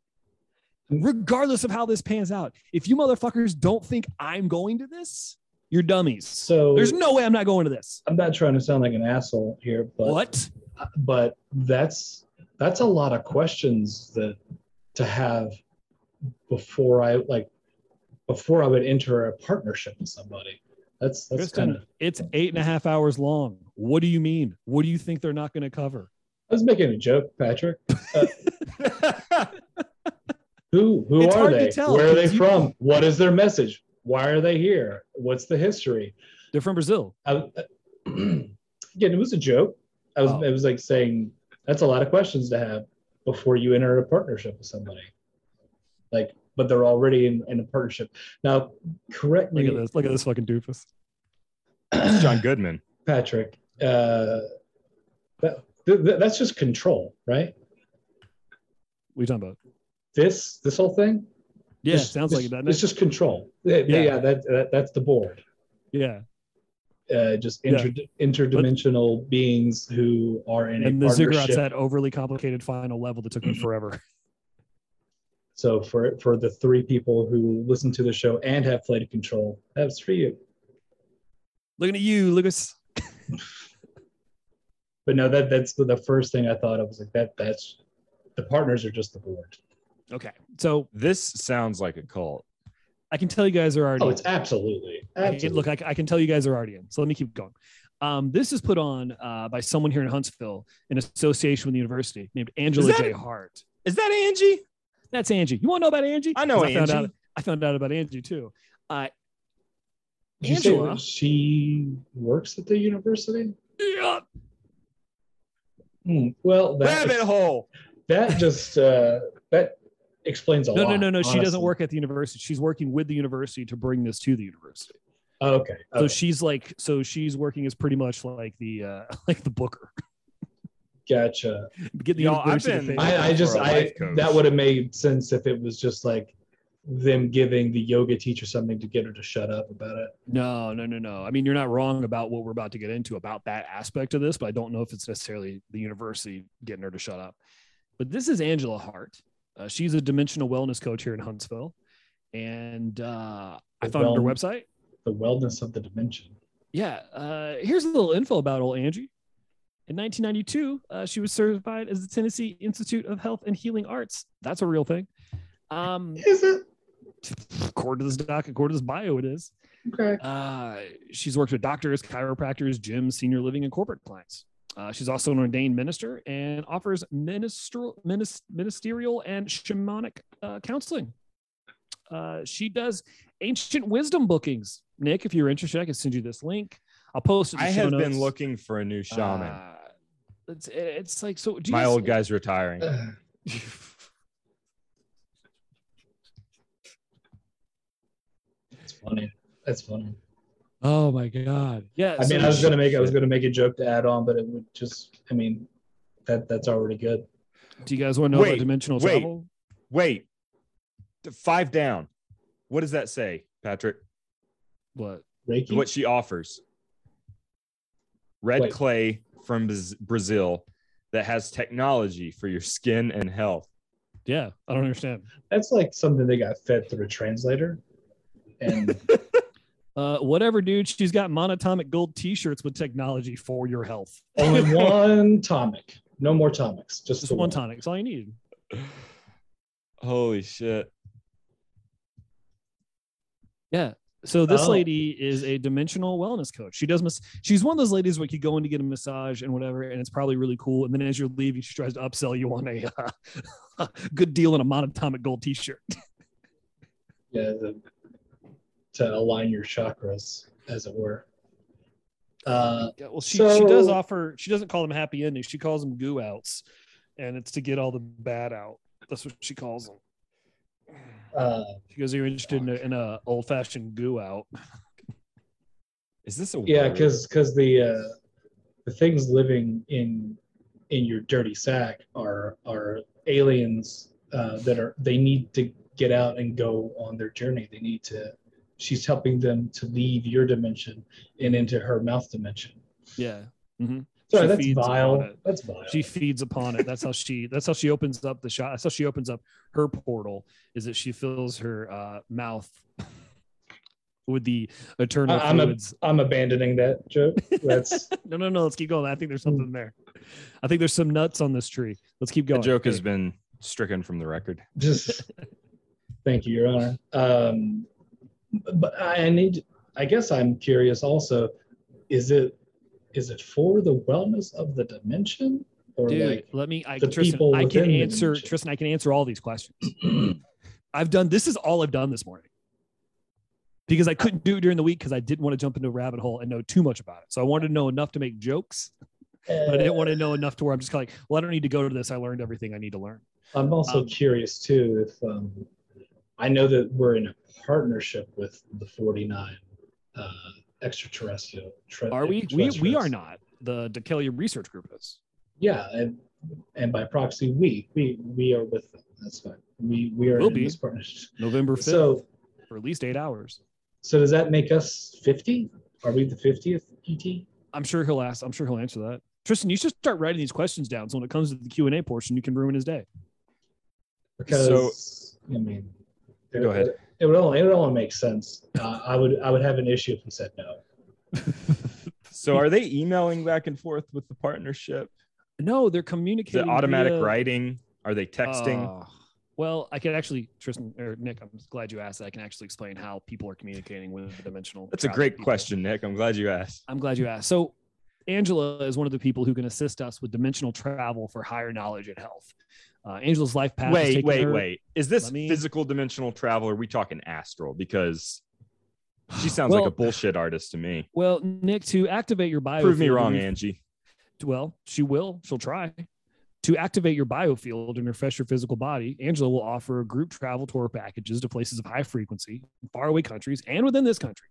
Regardless of how this pans out, if you motherfuckers don't think I'm going to this, you're dummies. So There's no way I'm not going to this. I'm not trying to sound like an asshole here, but What? but that's that's a lot of questions that to have before I like before I would enter a partnership with somebody. That's that's Kristen, kind of. it's eight and a half hours long. What do you mean? What do you think they're not going to cover? I was making a joke, Patrick. Uh, (laughs) who who It's are they? Where are they from? What is their message? Why are they here? What's the history? They're from Brazil. I, uh, (clears throat) again, it was a joke. I was Oh. it was like saying that's a lot of questions to have before you enter a partnership with somebody. Like, but they're already in, in a partnership. Now, correct Look me, at this. Look at this fucking doofus. (clears throat) John Goodman. Patrick. Uh, that, th- th- that's just control, right? What are you talking about? This this whole thing. Yeah, It's- sounds it's- like it, It's just control. Yeah, Yeah. yeah, that, that that's the board. Yeah. Uh, just Yeah. inter- interdimensional beings who are in And a the Ziggurat's that overly complicated final level that took me forever. So for for the three people who listen to the show and have played control, that's for you. Looking at you, Lucas. (laughs) But no, that that's the, the first thing I thought of was like that. That's the partners are just the board. Okay. So This sounds like a cult. I can tell you guys are already Oh, it's absolutely, I can- absolutely. look, I, I can tell you guys are already in. So let me keep going. Um, this is put on uh, by someone here in Huntsville in association with the university named Angela that- J. Hart. Is that Angie? That's Angie. You want to know about Angie? I know 'Cause I found Angie. out. I found out about Angie too. Uh, Did you say Angela. she works at the university. yeah. Hmm, Well, that Rabbit hole. that just uh, that explains a No, lot. no, no, no. She doesn't work at the university. She's working with the university to bring this to the university. Oh, okay. So she's like, so she's working as pretty much like the uh, (laughs) like the booker. gotcha. Get the Y'all, I've been- I, I just a I life coach. that would have made sense if it was just like them giving the yoga teacher something to get her to shut up about it. No, no, no, no. I mean, you're not wrong about what we're about to get into about that aspect of this, but I don't know if it's necessarily the university getting her to shut up. But this is Angela Hart. Uh, she's a dimensional wellness coach here in Huntsville, and uh, I found her website. The wellness of the dimension. Yeah, uh, here's a little info about old Angie. In 1992, uh, she was certified as the Tennessee Institute of Health and Healing Arts. That's a real thing. Um, Is it? (laughs) according to this doc, according to this bio, it is. Okay. Uh, she's worked with doctors, chiropractors, gyms, senior living, and corporate clients. Uh, she's also an ordained minister and offers ministerial, ministerial and shamanic uh, counseling. Uh, she does ancient wisdom bookings. Nick, if you're interested, I can send you this link. I'll post it. in I show have been looking for a new shaman. Uh, it's, it's like so. do My guys- old guy's retiring. (laughs) It's funny. That's funny. Oh my god! Yeah, I mean, I was gonna make I was gonna make a joke to add on, but it would just I mean that that's already good. Do you guys want to know Wait, about dimensional wait. travel? Wait, five down. What does that say, Patrick? What? Reiki. What she offers? Red Wait. clay from Brazil that has technology for your skin and health. Yeah, I don't understand. That's like something they got fed through a translator. And (laughs) Uh, whatever, dude. She's got monatomic gold T-shirts with technology for your health. (laughs) only one tonic. No more tonics. Just, Just the one tonic. That's all you need. Holy shit. Yeah. So this Oh. lady is a dimensional wellness coach. She does mas- she's one of those ladies where you go in to get a massage and whatever, and it's probably really cool. And then as you're leaving, she tries to upsell you on a (laughs) uh, good deal on a monatomic gold T-shirt. (laughs) Yeah, the, to align your chakras, as it were. Uh, Yeah, well, she she does offer. She doesn't call them happy endings. She calls them goo outs, and it's to get all the bad out. That's what she calls them. uh, She goes, "You're interested in a, in a old fashioned goo out." (laughs) Is this a yeah, because because the uh, the things living in in your dirty sack are are aliens uh, that are they need to get out and go on their journey. They need to. She's helping them to leave your dimension and into her mouth dimension. Yeah. hmm Sorry, She that's feeds vile. upon it. That's vile. She feeds upon it. That's how she. That's how she opens up the shot. That's how she opens up her portal. Is that she fills her uh, mouth (laughs) with the eternal I- I'm a- fluids. I'm abandoning that joke. That's (laughs) no, no, no. Let's keep going. I think there's something there. I think there's some nuts on this tree. Let's keep the going. joke has been stricken from the record. just Thank you, Your Honor. Um, but I need, I guess I'm curious also, is it, is it for the wellness of the dimension? Or Dude, like, let me. I, Tristan, people I can answer. Tristan, I can answer all these questions. (clears throat) I've done. This is all I've done this morning because I couldn't do it during the week because I didn't want to jump into a rabbit hole and know too much about it. So I wanted to know enough to make jokes, but I didn't want to know enough to where I'm just kind of like, well, I don't need to go to this. I learned everything I need to learn. I'm also Um, curious too if um, I know that we're in a partnership with the 49 uh, extraterrestrial. tre- Are we? We we are not. The DeKelly Research Group is. Yeah, and and by proxy, we we we are with them. That's fine. We we are Will in be. this partnership. November 5th So for at least eight hours. so does that make us 50? Are we the 50th ET? I'm sure he'll ask. I'm sure he'll answer that. Tristan, you should start writing these questions down. So when it comes to the Q and A portion, you can ruin his day. Because I mean, it, Go ahead. It, would only it would only make sense. Uh, I would I would have an issue if he said no. (laughs) So are they emailing back and forth with the partnership? No, they're communicating. The automatic via- writing? Are they texting? Uh, well, I can actually, Tristan or Nick, I'm glad you asked. that. I can actually explain how people are communicating with the dimensional. That's a great people. question, Nick. I'm glad you asked. I'm glad you asked. So, Angela is one of the people who can assist us with dimensional travel for higher knowledge and health. Uh, Angela's life path. Wait, wait, her- wait. Is this me- physical dimensional travel? Or are we talking astral? Because she sounds like a bullshit artist to me. Well, Nick, to activate your bio. Prove me wrong, Angie. Well, she will. She'll try. To activate your biofield and refresh your physical body, Angela will offer group travel tour packages to places of high frequency, faraway countries, and within this country.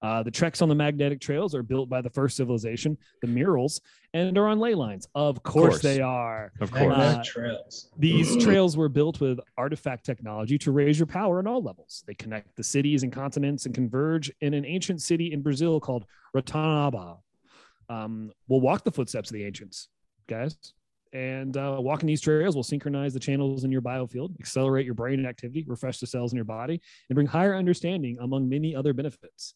Uh, the treks on the magnetic trails are built by the first civilization, the murals, and are on ley lines. Of course, course. they are. Of course. Uh, trails. These (clears throat) trails were built with artifact technology to raise your power on all levels. They connect the cities and continents and converge in an ancient city in Brazil called Ratanaba. Um, we'll walk the footsteps of the ancients, guys. And uh, walking these trails will synchronize the channels in your biofield, accelerate your brain activity, refresh the cells in your body, and bring higher understanding among many other benefits.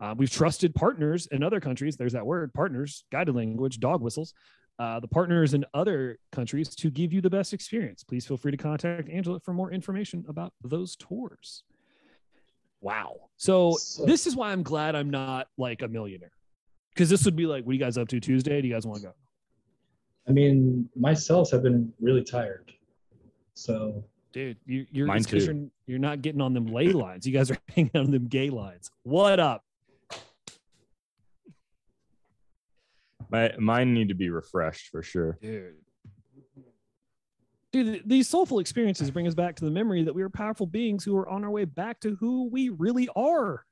Uh, we've trusted partners in other countries. There's that word partners, guided language, dog whistles. Uh, the partners in other countries to give you the best experience. Please feel free to contact Angela for more information about those tours. Wow. So, So- this is why I'm glad I'm not like a millionaire. Because this would be like, what are you guys up to Tuesday? Do you guys want to go? I mean, my cells have been really tired. So Dude, you, you're, Mine too. you're you're not getting on them ley lines. You guys are (laughs) hanging on them gay lines. What up? My mine need to be refreshed for sure. dude. Dude, these soulful experiences bring us back to the memory that we are powerful beings who are on our way back to who we really are.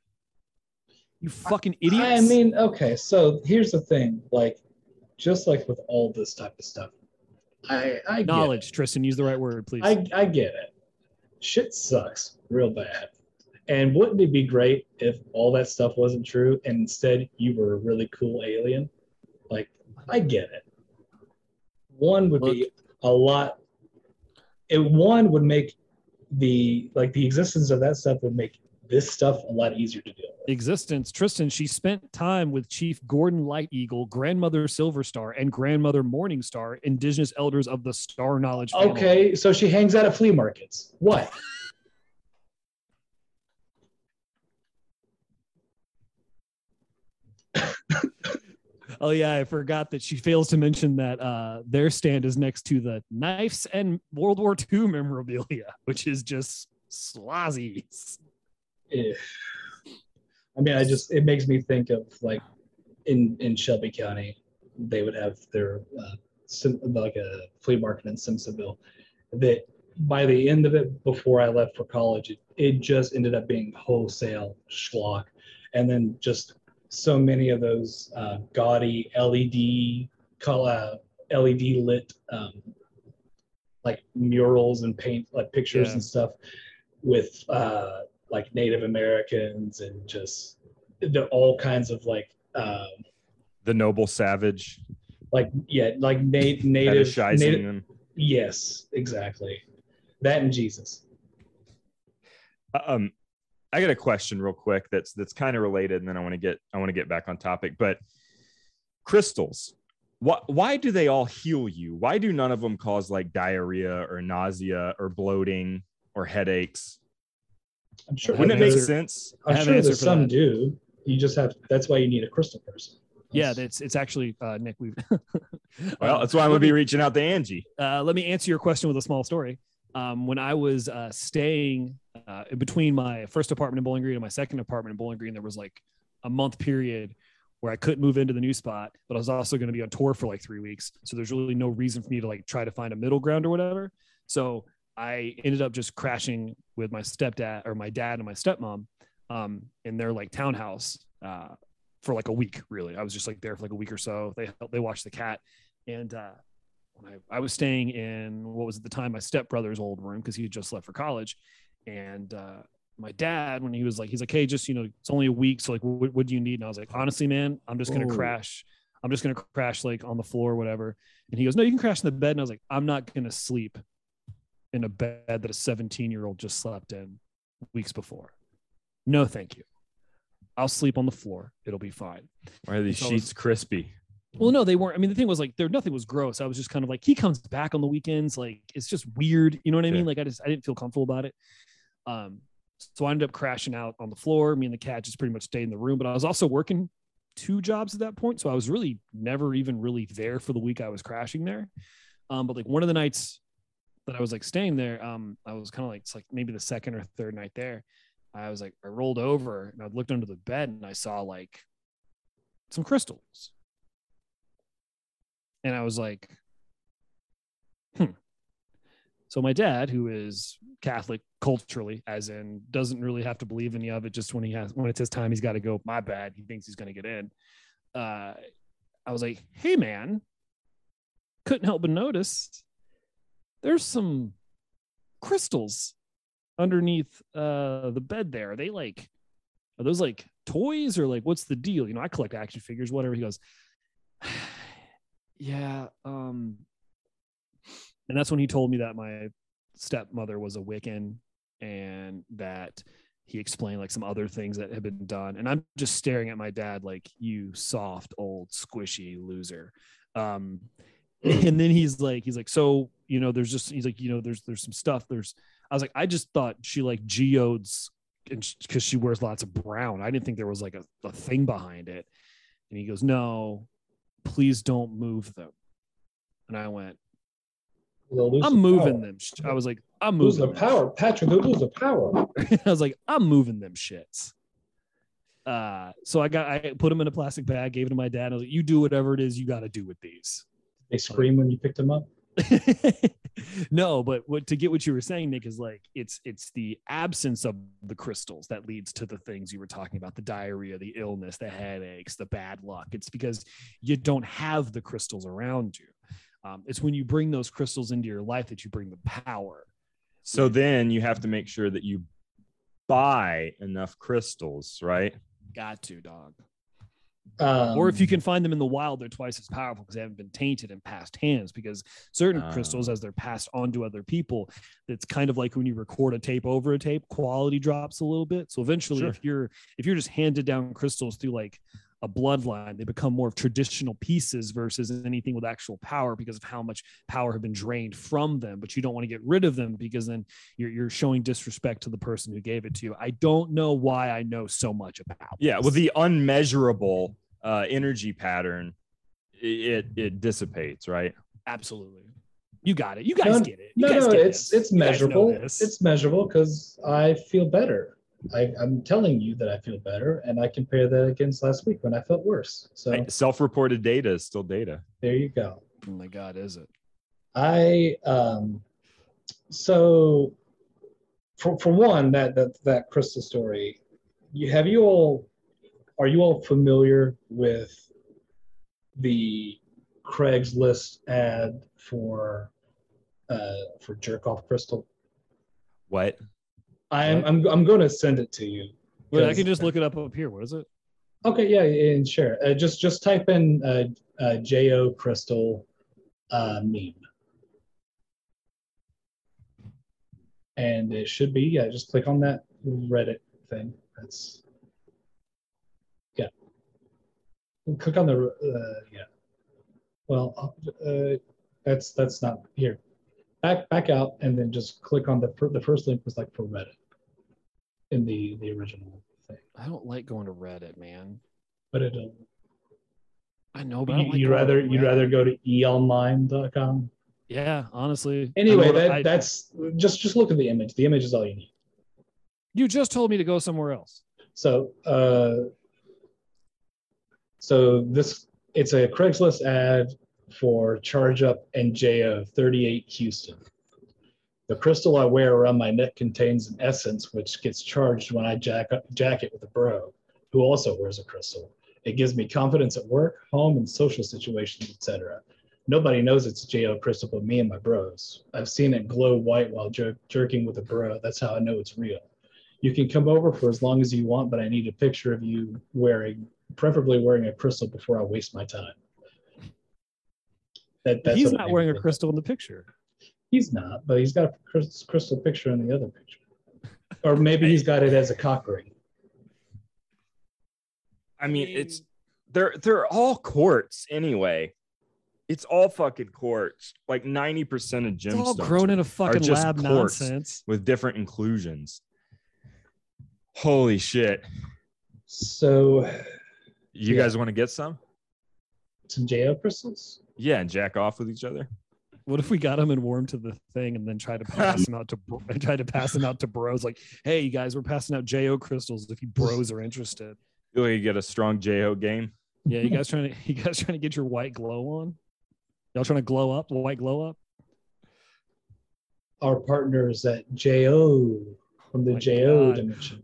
You fucking idiots. I mean, okay, so here's the thing, like just like with all this type of stuff, I I get knowledge. Tristan, use the right word, please. I I get it. Shit sucks real bad. And wouldn't it be great if all that stuff wasn't true and instead you were a really cool alien? Like, I get it. One would be a lot. It one would make the like the existence of that stuff would make this stuff a lot easier to deal with. Existence, Tristan, she spent time with Chief Golden Light Eagle, Grandmother Silver Star, and Grandmother Morning Star, indigenous elders of the Star Knowledge family. Okay, so she hangs out at flea markets. What? Oh yeah, I forgot that she fails to mention that uh, their stand is next to the knives and World War II memorabilia, which is just slazzy. I mean, I just it makes me think of like in in Shelby County, they would have their uh, Sim, like a flea market in Simpsonville. That by the end of it, before I left for college, it, it just ended up being wholesale schlock, and then just so many of those uh, gaudy LED color LED lit um, like murals and paint like pictures Yeah. and stuff with uh, like Native Americans and just the all kinds of like um, The noble savage, like yeah like na- native native them. yes exactly that and Jesus Um, I got a question real quick that's that's kind of related, and then I want to get I want to get back on topic. But crystals, what why do they all heal you? Why do none of them cause like diarrhea or nausea or bloating or headaches? I'm sure. Wouldn't it have make answer- sense? I I'm sure an that some that. do. You just have. That's why you need a crystal person. Yeah, That's- that's it's actually uh, Nick. We've (laughs) Well, that's why I'm gonna be reaching out to Angie. uh, let me answer your question with a small story. Um, when I was uh, staying uh, in between my first apartment in Bowling Green and my second apartment in Bowling Green, there was like a month period where I couldn't move into the new spot, but I was also going to be on tour for like three weeks. So there's really no reason for me to like try to find a middle ground or whatever. So I ended up just crashing with my stepdad or my dad and my stepmom um, in their like townhouse uh, for like a week. Really, I was just like there for like a week or so. They they watched the cat, and uh, I, I was staying in what was at the time my stepbrother's old room because he had just left for college, and uh, my dad when he was like he's like hey just you know it's only a week so like what, what do you need and I was like honestly man I'm just gonna Ooh. crash I'm just gonna crash like on the floor or whatever and he goes no you can crash in the bed and I was like I'm not gonna sleep in a bed that a 17 year old just slept in weeks before no thank you I'll sleep on the floor it'll be fine Why are these So- sheets crispy? well, no, they weren't. I mean, the thing was like there nothing was gross. I was just kind of like he comes back on the weekends. Like it's just weird. You know what I Yeah. mean? Like I just I didn't feel comfortable about it. Um, so I ended up crashing out on the floor. Me and the cat just pretty much stayed in the room. But I was also working two jobs at that point, so I was really never even really there for the week I was crashing there. Um, but like one of the nights that I was like staying there, um, I was kind of like it's like maybe the second or third night there. I was like I rolled over and I looked under the bed and I saw like some crystals and I was like, hmm. So my dad, who is Catholic culturally, as in doesn't really have to believe any of it, just when he has when it's his time, he's got to go. My bad. He thinks he's going to get in. Uh, I was like, hey man, couldn't help but notice there's some crystals underneath uh the bed there. Are they like are those like toys or like what's the deal? You know, I collect action figures, whatever. He goes, (sighs) yeah um and that's when he told me that my stepmother was a wiccan and that he explained like some other things that had been done and i'm just staring at my dad like you soft old squishy loser um (laughs) and then he's like he's like so you know there's just he's like you know there's there's some stuff there's i was like i just thought she like geodes because she wears lots of brown i didn't think there was like a, a thing behind it and he goes no please don't move them. And I went, I'm moving power. them. I was like, I'm moving the them power, Patrick. They'll lose the power. (laughs) I was like, I'm moving them shits. Uh, so I got, I put them in a plastic bag, gave it to my dad. I was like, you do whatever it is you got to do with these. They scream when you picked them up. (laughs) no, but what to get what you were saying, Nick, is like it's it's the absence of the crystals that leads to the things you were talking about, the diarrhea, the illness, the headaches, the bad luck. It's because you don't have the crystals around you. Um, it's when you bring those crystals into your life that you bring the power. So then you have to make sure that you buy enough crystals, right? Got to, dog. Um, or if you can find them in the wild, they're twice as powerful because they haven't been tainted in past hands. Because certain Ah. crystals, as they're passed on to other people, it's kind of like when you record a tape over a tape, quality drops a little bit. So eventually, Sure. if you're if you're just handed down crystals through like a bloodline, they become more of traditional pieces versus anything with actual power because of how much power have been drained from them. But you don't want to get rid of them because then you're you're showing disrespect to the person who gave it to you. I don't know why I know so much about. Yeah. this. Well, the unmeasurable uh, energy pattern, it it dissipates, right? Absolutely. You got it. You guys No, get it. You no, guys no, get it's this. it's You guys know measurable. this. It's measurable because I feel better. I, I'm telling you that I feel better, and I compare that against last week when I felt worse. So Right? Self-reported data is still data. there you go. oh my God, is it? I um so for for one that that that crystal story, you have you all are you all familiar with the Craigslist ad for uh for jerk off crystal? What? I'm I'm I'm going to send it to you. Wait, I can just look it up up here. What is it? Okay, yeah, and sure. Uh, just just type in uh, uh, Jo Crystal uh, meme, and it should be yeah. Just click on that Reddit thing. That's yeah. Click on the uh, yeah. Well, uh, that's that's not here. Back back out, and then just click on the fir- the first link was like for Reddit. In the the original thing. I don't like going to Reddit, man. But it uh, I know, but you, like you'd rather you'd rather go to eonline.com. Yeah, honestly. Anyway, that I- that's just just look at the image. The image is all you need. you just told me to go somewhere else. So uh so this it's a Craigslist ad for Charge Up and JO 38 Houston. The crystal I wear around my neck contains an essence which gets charged when I jack up, jack it with a bro who also wears a crystal. It gives me confidence at work, home, and social situations, etc. Nobody knows it's JO crystal but me and my bros. I've seen it glow white while jer- jerking with a bro. That's how I know it's real. You can come over for as long as you want, but I need a picture of you wearing, preferably wearing a crystal before I waste my time. That, that's He's not wearing a crystal in the picture. He's not, but he's got a crystal picture in the other picture. Or maybe he's got it as a cock ring. I mean, it's they're they're all quartz anyway. It's all fucking quartz. Like ninety percent of It's all grown in a fucking just lab nonsense. with different inclusions. Holy shit! So, You Yeah. guys want to get some? some JO crystals? Yeah, and jack off with each other. What if we got him and wore him to the thing and then try to pass (laughs) him out to and (laughs) try to pass him out to bros? Like, hey, you guys, we're passing out Jo crystals if you bros are interested. Feel like you get a strong Jo game. Yeah, you guys (laughs) trying to you guys trying to get your white glow on? Y'all trying to glow up? White glow up? Our partners at JO from the My JO God. dimension.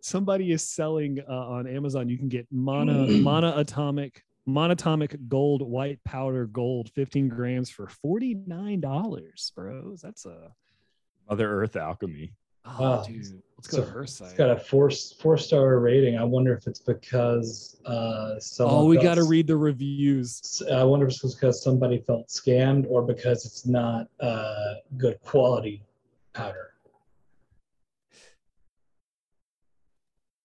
Somebody is selling uh, on Amazon. You can get mono (clears throat) mono atomic monatomic gold white powder gold 15 grams for $49 bros that's a Mother Earth alchemy. oh, Wow. dude let's go So to her It's site got a four four star rating. I wonder if it's because uh, someone oh we felt- got to read the reviews I wonder if it's because somebody felt scammed or because it's not uh, good quality powder.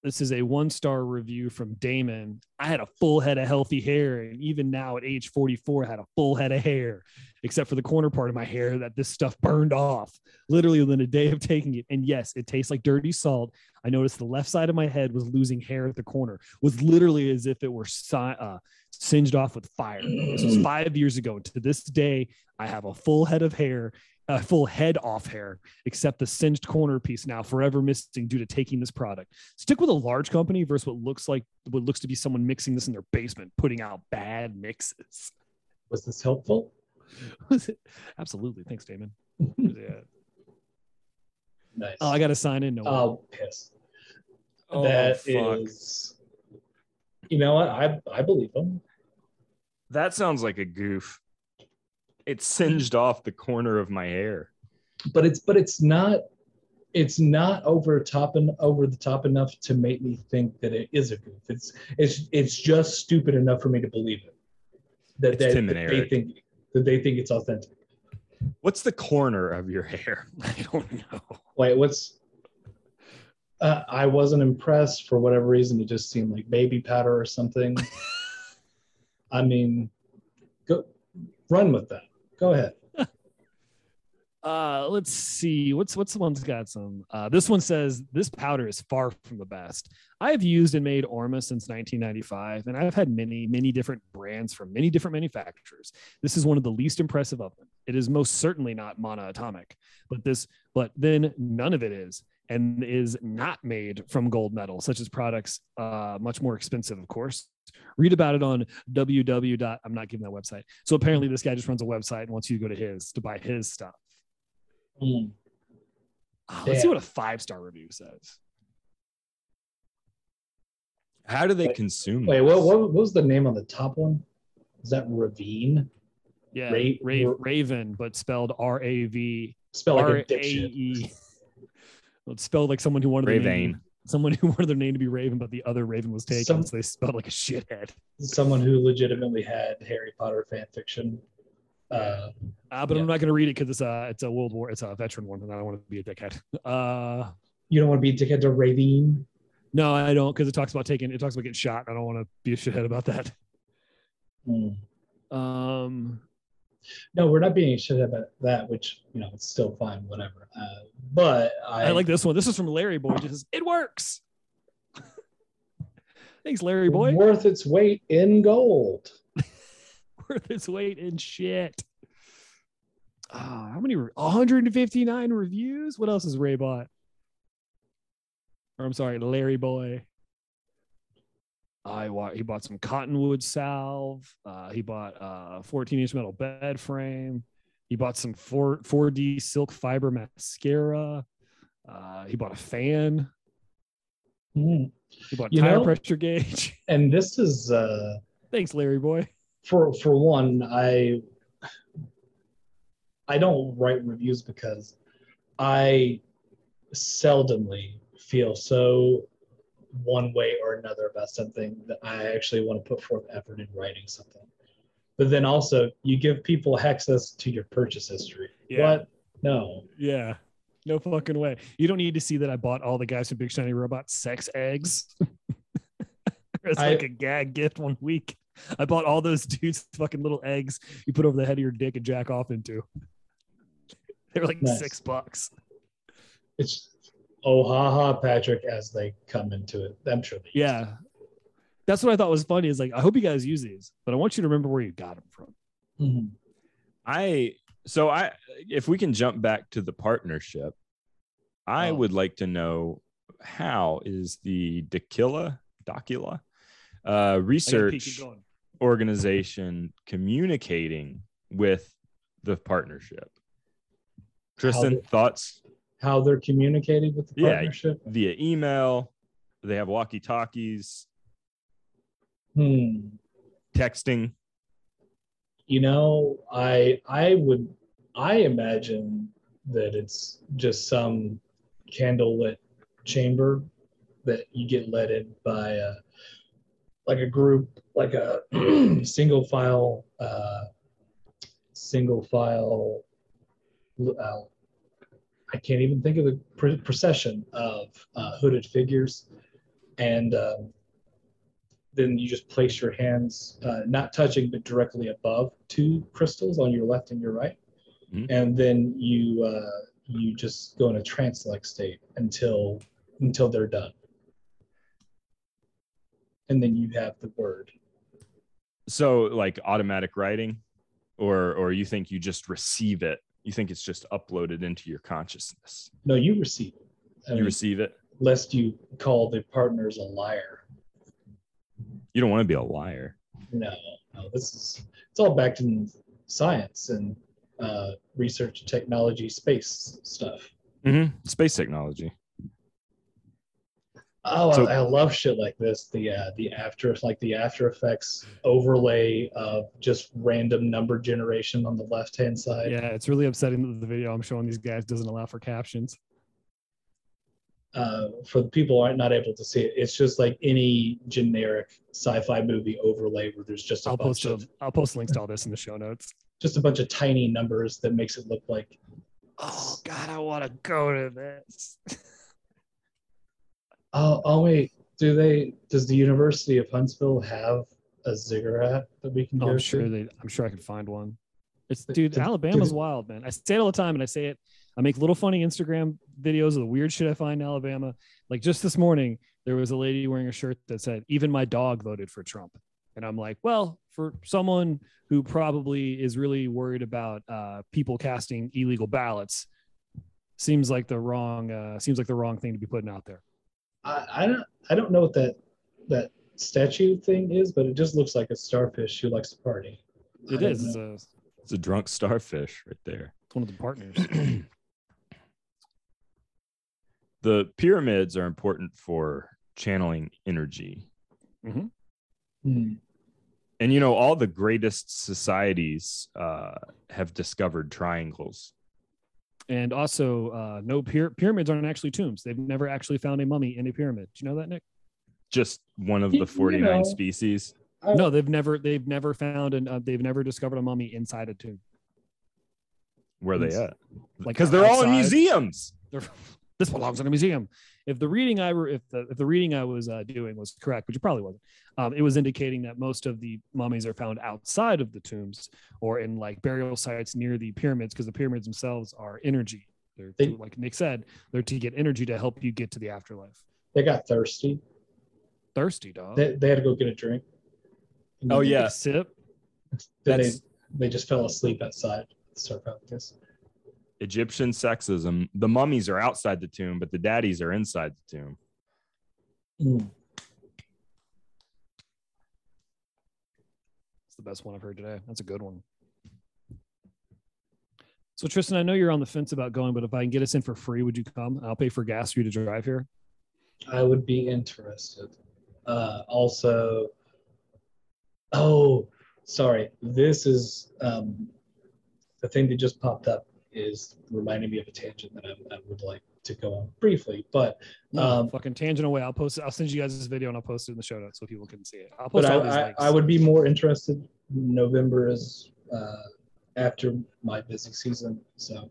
This is a one star review from Damon. I had a full head of healthy hair, and even now at age 44, I had a full head of hair, except for the corner part of my hair that this stuff burned off literally within a day of taking it. And yes, it tastes like dirty salt. I noticed the left side of my head was losing hair at the corner, was literally as if it were uh, singed off with fire. This was five years ago. To this day, I have a full head of hair, a full head off hair, except the singed corner piece now forever missing due to taking this product. Stick with a large company versus what looks like what looks to be someone mixing this in their basement, putting out bad mixes. Was this helpful? Was it? Absolutely. Thanks, Damon. Yeah. (laughs) Nice. Oh, I got to sign in. No, Oh, piss. Oh, That fuck. is- You know what? I I believe him. That sounds like a goof. It singed off the corner of my hair. But it's but it's not it's not over top and over the top enough to make me think that it is a goof. It's it's it's just stupid enough for me to believe it. That, that, that they think that they think it's authentic. What's the corner of your (laughs) hair? I don't know. Wait, what's uh, I wasn't impressed for whatever reason. It just seemed like baby powder or something. (laughs) I mean, go run with that. Go ahead. (laughs) Uh, let's see. What's what's the one's got some? Uh, this one says this powder is far from the best. I have used and made Orma since 1995, and I've had many, many different brands from many different manufacturers. This is one of the least impressive of them. It is most certainly not monoatomic, but this, but then none of it is, and is not made from gold metal, such as products uh, much more expensive, of course. Read about it on www. dot- I'm not giving that website. So apparently, this guy just runs a website and wants you to go to his to buy his stuff. Hmm. Oh, let's see what a five star review says. How do they Wait, consume? Wait, this? what, what, what was the name on the top one? Is that Ravine? Yeah, Ra- Ra- Ra- Raven, but spelled R A V Spell like R a A dipshit. E. (laughs) Well, It's spelled like someone who wanted their name, Ravane. Someone (laughs) who wanted their name to be Raven, but the other Raven was taken, Some- so they spelled like a shithead. Someone who legitimately had Harry Potter fan fiction. Uh, Uh, but Yeah. I'm not going to read it because it's a it's a World War, it's a veteran one, and I don't want to be a dickhead. (laughs) Uh, you don't want to be a dickhead to Ravine? no, I don't because it talks about taking it talks about getting shot. I don't want to be a shithead about that. Hmm. Um, No, we're not being shit about that, which you know it's still fine, whatever. Uh, but I, I like this one. This is from Larry Boy. It says, it works. (laughs) Thanks, Larry Boy. worth its weight in gold. (laughs) Worth its weight in shit. Ah, how many? 159 reviews. What else has Ray bought? Or I'm sorry, Larry Boy. I wa- he bought some cottonwood salve. Uh, he bought a 14 inch metal bed frame. He bought some 4 4D silk fiber mascara. Uh, he bought a fan. Mhm. He bought You tire know- pressure gauge. (laughs) And this is uh, Thanks, Larry Boy. for for one, I I don't write reviews because I seldomly feel so one way or another about something that I actually want to put forth effort in writing something. But then also, you give people access to your purchase history. Yeah. What? No. Yeah. No fucking way. You don't need to see that I bought all the guys from Big Shiny Robot sex eggs. (laughs) it's like a gag gift one week. I bought all those dudes fucking little eggs you put over the head of your dick and jack off into. (laughs) They were like Nice. six bucks. It's oh ha ha Patrick as they come into it. I'm sure they use Yeah. That's what I thought was funny is like, I hope you guys use these, but I want you to remember where you got them from. it. Mhm. I so I if we can jump back to the partnership, I Oh. would like to know how is the Dakila Dakila uh, research keep organization communicating with the partnership? Tristan, they- thoughts How they're communicating with the Yeah. partnership. via email? They have walkie talkies, Hmm. texting. You know, I I would I imagine that it's just some candlelit chamber that you get let in by a like a group, like a (clears throat) single file, uh, single file. Uh, I can't even think of the pr- procession of uh, hooded figures, and um, then you just place your hands, uh, not touching, but directly above two crystals on your left and your right, Mhm. and then you uh, you just go in a trance-like state until until they're done, and then you have the word. So like automatic writing, or or you think you just receive it? You think it's just uploaded into your consciousness? No, you receive it. I You mean, receive it. lest you call the partners a liar. You don't want to be a liar. No, no, this is it's all backed in science and uh, research, technology, space stuff. Mm-hmm. Space technology. Oh, So- I, I love shit like this. The uh, the after like the After Effects overlay of just random number generation on the left hand side. Yeah, it's really upsetting that the video I'm showing these guys doesn't allow for captions. Uh, for the people who aren't not able to see it, it's just like any generic sci-fi movie overlay where there's just a I'll bunch post of a, I'll post links to all this in the show notes. just a bunch of tiny numbers that makes it look like Oh God, I want to go to this. (laughs) Oh, oh wait. Do they? Does the University of Huntsville have a ziggurat that we can Oh, I'm to? sure they. I'm sure I could find one. It's dude, Alabama's wild, man. I say it all the time, and I say it. I make little funny Instagram videos of the weird shit I find in Alabama. Like just this morning, there was a lady wearing a shirt that said, "Even my dog voted for Trump," and I'm like, well, for someone who probably is really worried about uh, people casting illegal ballots, seems like the wrong uh, seems like the wrong thing to be putting out there. I, I don't. I don't know what that that statue thing is, but it just looks like a starfish who likes to party. It don't is. It's, a, it's It's a drunk starfish right there. It's one of the partners. (clears throat) the pyramids are important for channeling energy. Hmm. And you know, all the greatest societies uh, have discovered triangles. And also, uh, no pyra- pyramids aren't actually tombs. They've never actually found a mummy in a pyramid. Do you know that, Nick? Just one of You- the you 49 know. species. I- No, they've never they've never found and uh, they've never discovered a mummy inside a tomb. Where are they at? Like Because they're all in museums. They're this belongs in a museum. If the reading I were, if the if the reading I was uh, doing was correct, which it probably wasn't, um, it was indicating that most of the mummies are found outside of the tombs or in like burial sites near the pyramids because the pyramids themselves are energy. They're They- like Nick said, they're to get energy to help you get to the afterlife. They got thirsty. Thirsty dog. They, they had to go get a drink. Oh, yeah. Sip. Then they, That's they just fell asleep outside the sarcophagus. Egyptian sexism. The mummies are outside the tomb, but the daddies are inside the tomb. Mm. It's the best one I've heard today. That's a good one. So Tristan, I know you're on the fence about going, but if I can get us in for free, would you come? I'll pay for gas for you to drive here. I would be interested. Uh, also, oh, sorry. This is um, the thing that just popped up is reminding me of a tangent that I, I would like to go on briefly. But No, Um, fucking tangent away. I'll post it. I'll send you guys this video and I'll post it in the show notes so people can see it. I'll but post I, all these I. I would be more interested. November is uh, after my busy season, so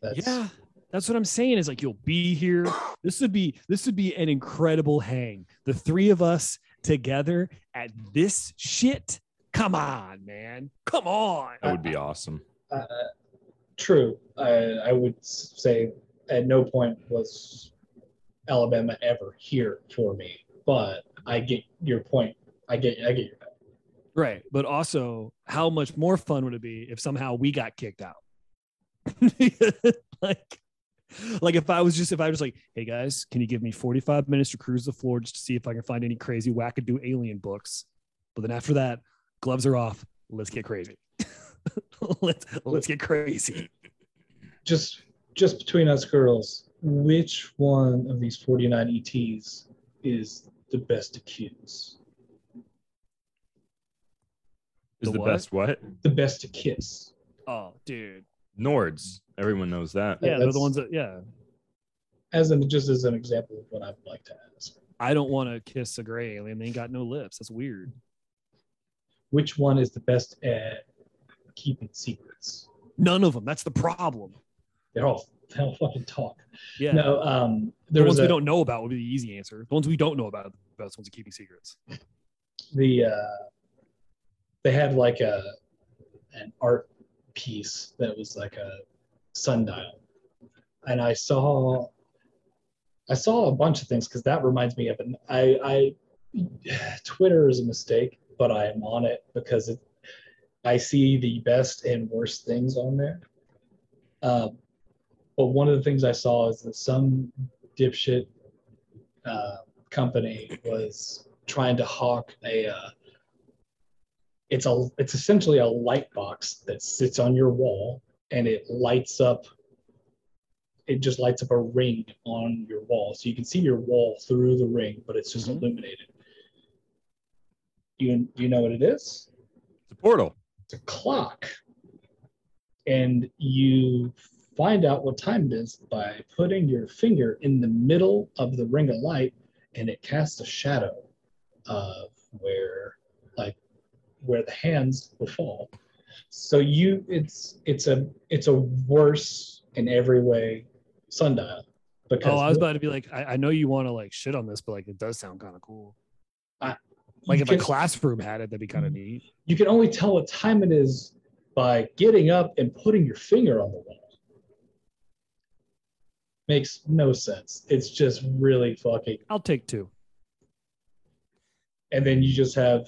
that's yeah, that's what I'm saying. Is like you'll be here. This would be this would be an incredible hang. The three of us together at this shit. Come on, man. Come on. That would be awesome. Uh, true. I, I would say at no point was Alabama ever here for me, but I get your point. I get I get your point. Right. But also, how much more fun would it be if somehow we got kicked out? (laughs) like, like if I was just if I was like, hey guys, can you give me 45 minutes to cruise the floor just to see if I can find any crazy wackadoo alien books? But then after that, gloves are off. Let's get crazy. (laughs) (laughs) let's let's get crazy. Just just between us girls, which one of these 49 ETs is the best to kiss? Is The the, what? best what? The best to kiss. Oh, dude. Nords. Everyone knows that. Yeah, they're the ones that yeah. As an just as an example of what I would like to ask. I don't want to kiss a gray alien. They ain't got no lips. That's weird. Which one is the best at keeping secrets? None of them. That's the problem. They're all they all fucking talk. Yeah. No, um the there was ones a, we don't know about would be the easy answer. The ones we don't know about are the best ones at keeping secrets. the uh they had like a an art piece that was like a sundial and i saw i saw a bunch of things because that reminds me of an i i (sighs) twitter is a mistake but i am on it because it i see the best and worst things on there um but one of the things i saw is that some dipshit uh, company was trying to hawk a uh, it's a it's essentially a light box that sits on your wall and it lights up it just lights up a ring on your wall so you can see your wall through the ring but it's just Mhm. illuminated you you know what it is It's a portal. A clock and you find out what time it is by putting your finger in the middle of the ring of light and it casts a shadow of where like where the hands will fall so you it's it's a it's a worse in every way sundial because Oh, I was about to be like, I, I know you want to like shit on this, but like it does sound kind of cool. Like if can- a classroom had it, that'd be kind of neat. you can only tell what time it is by getting up and putting your finger on the wall. Makes no sense. It's just really fucking. I'll take two. And then you just have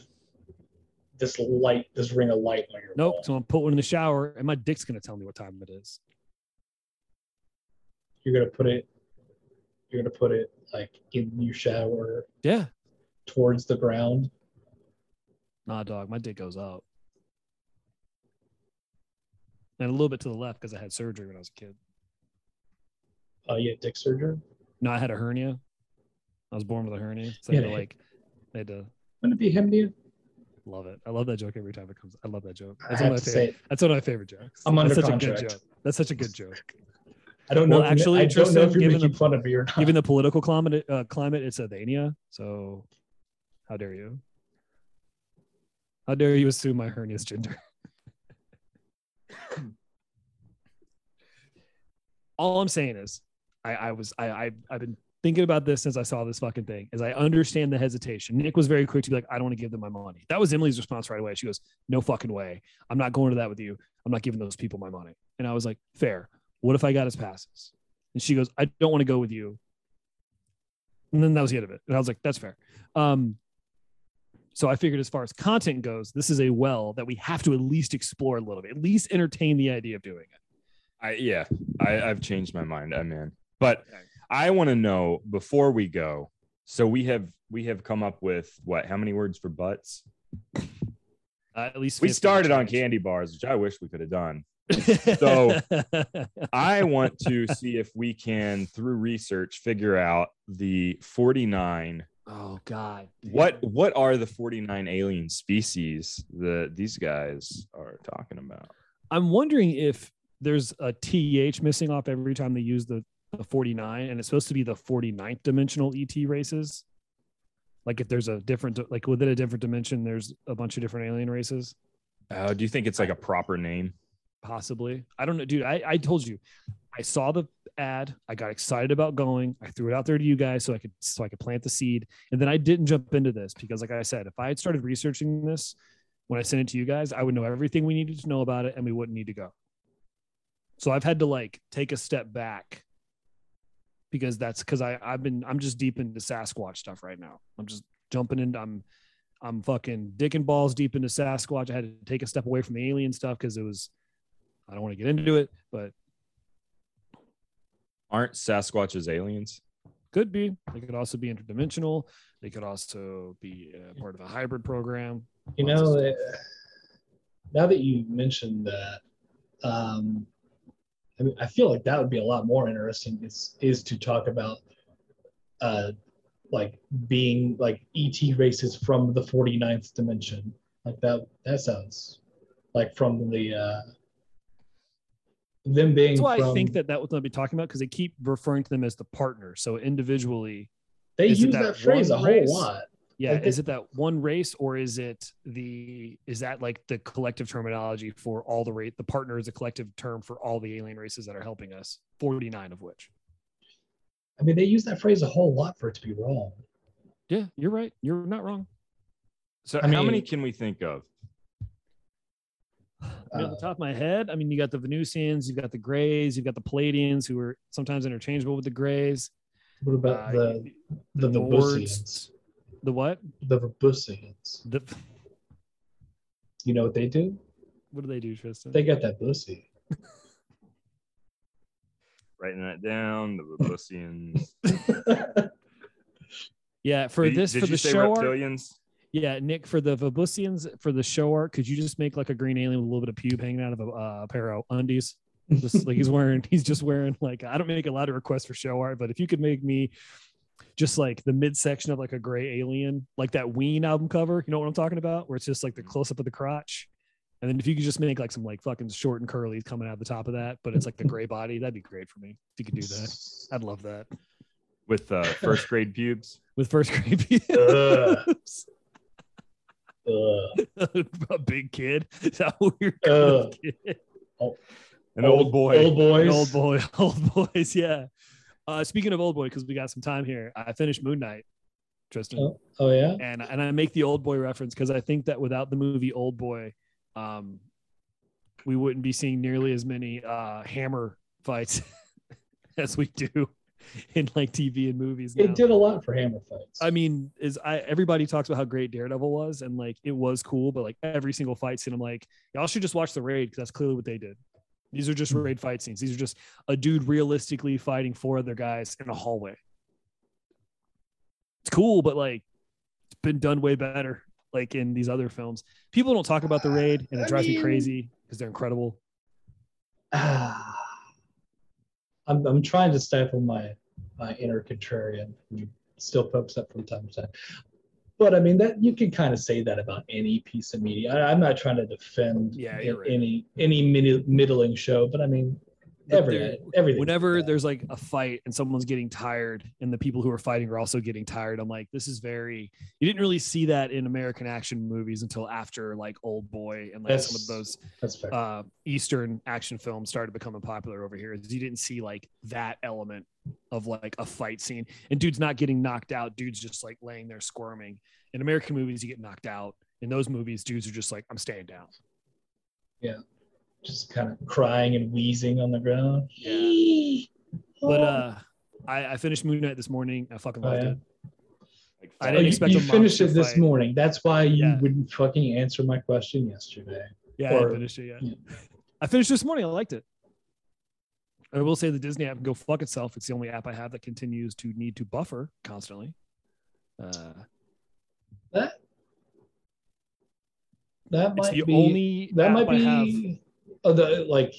this light, this ring of light on your Nope. wall. So I'm put one in the shower, and my dick's gonna tell me what time it is. You're gonna put it. You're gonna put it like in your shower Yeah. Towards the ground. Nah, dog. My dick goes up, and a little bit to the left because I had surgery when I was a kid. Oh, yeah, dick surgery. No, I had a hernia. I was born with a hernia, so I had to like, I had to Wouldn't it be him, dude? love it. I love that joke every time it comes. I love that joke. I That's one have of my favorite. That's one of my favorite jokes. I'm under That's such contract. a good joke. That's such a good joke. (laughs) I don't know. Well, if actually, I don't know Tristan, if you're given making the- fun of me or not. Given the political climate, uh, climate, it's Albania. So, how dare you? How dare you assume my hernia's gender? All I'm saying is, I, I was I, I I've been thinking about this since I saw this fucking thing. Is I understand the hesitation. Nick was very quick to be like, I don't want to give them my money. That was Emily's response right away. She goes, No fucking way. I'm not going to that with you. I'm not giving those people my money. And I was like, Fair. What if I got his passes? And she goes, I don't want to go with you. And then that was the end of it. And I was like, That's fair. Um, so I figured as far as content goes, this is a well that we have to at least explore a little bit, at least entertain the idea of doing it. I yeah, I, I've changed my mind. I'm in. But I want to know before we go. So we have we have come up with what? How many words for butts? Uh, at least We started on candy bars, which I wish we could have done. So- (laughs) I want to see if we can, through research, figure out the 49. Oh God. What what are the 49 alien species that these guys are talking about? I'm wondering if there's a TH missing off every time they use the, the 49, and it's supposed to be the 49th dimensional ET races. Like if there's a different, like within a different dimension, there's a bunch of different alien races. Uh, do you think it's like a proper name? Possibly. I don't know, dude. I, I told you, I saw the ad. I got excited about going. I threw it out there to you guys so I could so I could plant the seed. And then I didn't jump into this because, like I said, if I had started researching this when I sent it to you guys, I would know everything we needed to know about it, and we wouldn't need to go. So I've had to like take a step back because that's because I I've been I'm just deep into Sasquatch stuff right now. I'm just jumping into I'm I'm fucking dick and balls deep into Sasquatch. I had to take a step away from the alien stuff because it was I don't want to get into it, but Aren't Sasquatches aliens? could be. They could also be interdimensional. They could also be uh, part of a hybrid program. You know, stuff. uh, now that you mentioned that, um, I mean, I feel like that would be a lot more interesting. Is is to talk about, uh, like being like ET races from the 49th dimension. Like that. That sounds like from the uh, them being. That's why I think that that what I'll be talking about because they keep referring to them as the partner. So individually, they use that that, phrase a one whole race? lot. yeah, Like is it- it that one race or is it the is that like the collective terminology for all the rate? The partner is a collective term for all the alien races that are helping us. Forty nine of which. I mean, they use that phrase a whole lot for it to be wrong. Yeah, you're right. You're not wrong. So I how many can we think of? I mean, at the Uh, top of my head, I mean, you got the Venusians, you've got the Greys, you've got the Pleiadians, who are sometimes interchangeable with the Greys. What about Uh, the the the Vabusians? The what? The Vabusians. The (laughs) You know what they do? what do they do, Tristan? They got that pussy. (laughs) Writing that down. The Babusians. (laughs) yeah, for Did this did for you the say show art. reptilians? Yeah, Nick, for the Vabusians for the show art, could you just make like a green alien with a little bit of pube hanging out of a uh, pair of undies? Just like he's wearing, (laughs) he's just wearing like I don't make a lot of requests for show art, but if you could make me just like the midsection of like a gray alien, like that Ween album cover, you know what I'm talking about, where it's just like the close up of the crotch. And then if you could just make like some like fucking short and curly coming out of the top of that, but it's like a gray (laughs) body, that'd be great for me. If you could do that, I'd love that. with uh, first grade pubes. (laughs) With first grade pubes. Ugh. (laughs) a big kid. (laughs) Is that what we're Uh, kid? An old, boy. Old boys. An old boy, (laughs) old boys, yeah. Uh, speaking of old boy, because we got some time here, I finished Moon Knight, Tristan, Oh, oh yeah. and and I make the old boy reference because I think that without the movie Old Boy, um, we wouldn't be seeing nearly as many uh, hammer fights as we do (laughs) in like TV and movies. Now. It did a lot for Hammer fights. I mean, is I everybody talks about how great Daredevil was, and like it was cool, but like every single fight scene, I'm like, y'all should just watch the raid because that's clearly what they did. These are just raid fight scenes. These are just a dude realistically fighting four other guys in a hallway. It's cool, but like it's been done way better, like in these other films. People don't talk about the raid, and it I drives me crazy because they're incredible. (sighs) (sighs) Ah. I'm I'm trying to stifle my my inner contrarian who still pokes up from time to time. But I mean that you can kind of say that about any piece of media. I, I'm not trying to defend Yeah, right. any any middling show, but I mean Every everything. whenever Yeah. there's like a fight and someone's getting tired and the people who are fighting are also getting tired i'm like this is very you didn't really see that in american action movies until after like old boy and like some of those uh eastern action films started becoming popular over here is you didn't see like that element of like a fight scene. And dude's not getting knocked out dude's just like laying there squirming. In american movies you get knocked out. In those movies dudes are just like i'm staying down just kind of crying and wheezing on the ground. Yeah. (gasps) but uh I, I finished Moon Knight this morning. I fucking Oh, yeah? it. Like, I Oh, didn't you- expect you a finished monster it this fight. morning. That's why you Yeah. wouldn't fucking answer my question yesterday. Yeah, I Or- didn't finish it yet. yeah. I finished this morning. I liked it. I will say the Disney app can go fuck itself. It's the only app I have that continues to need to buffer constantly. Uh, That that might be only that might be oh, the like,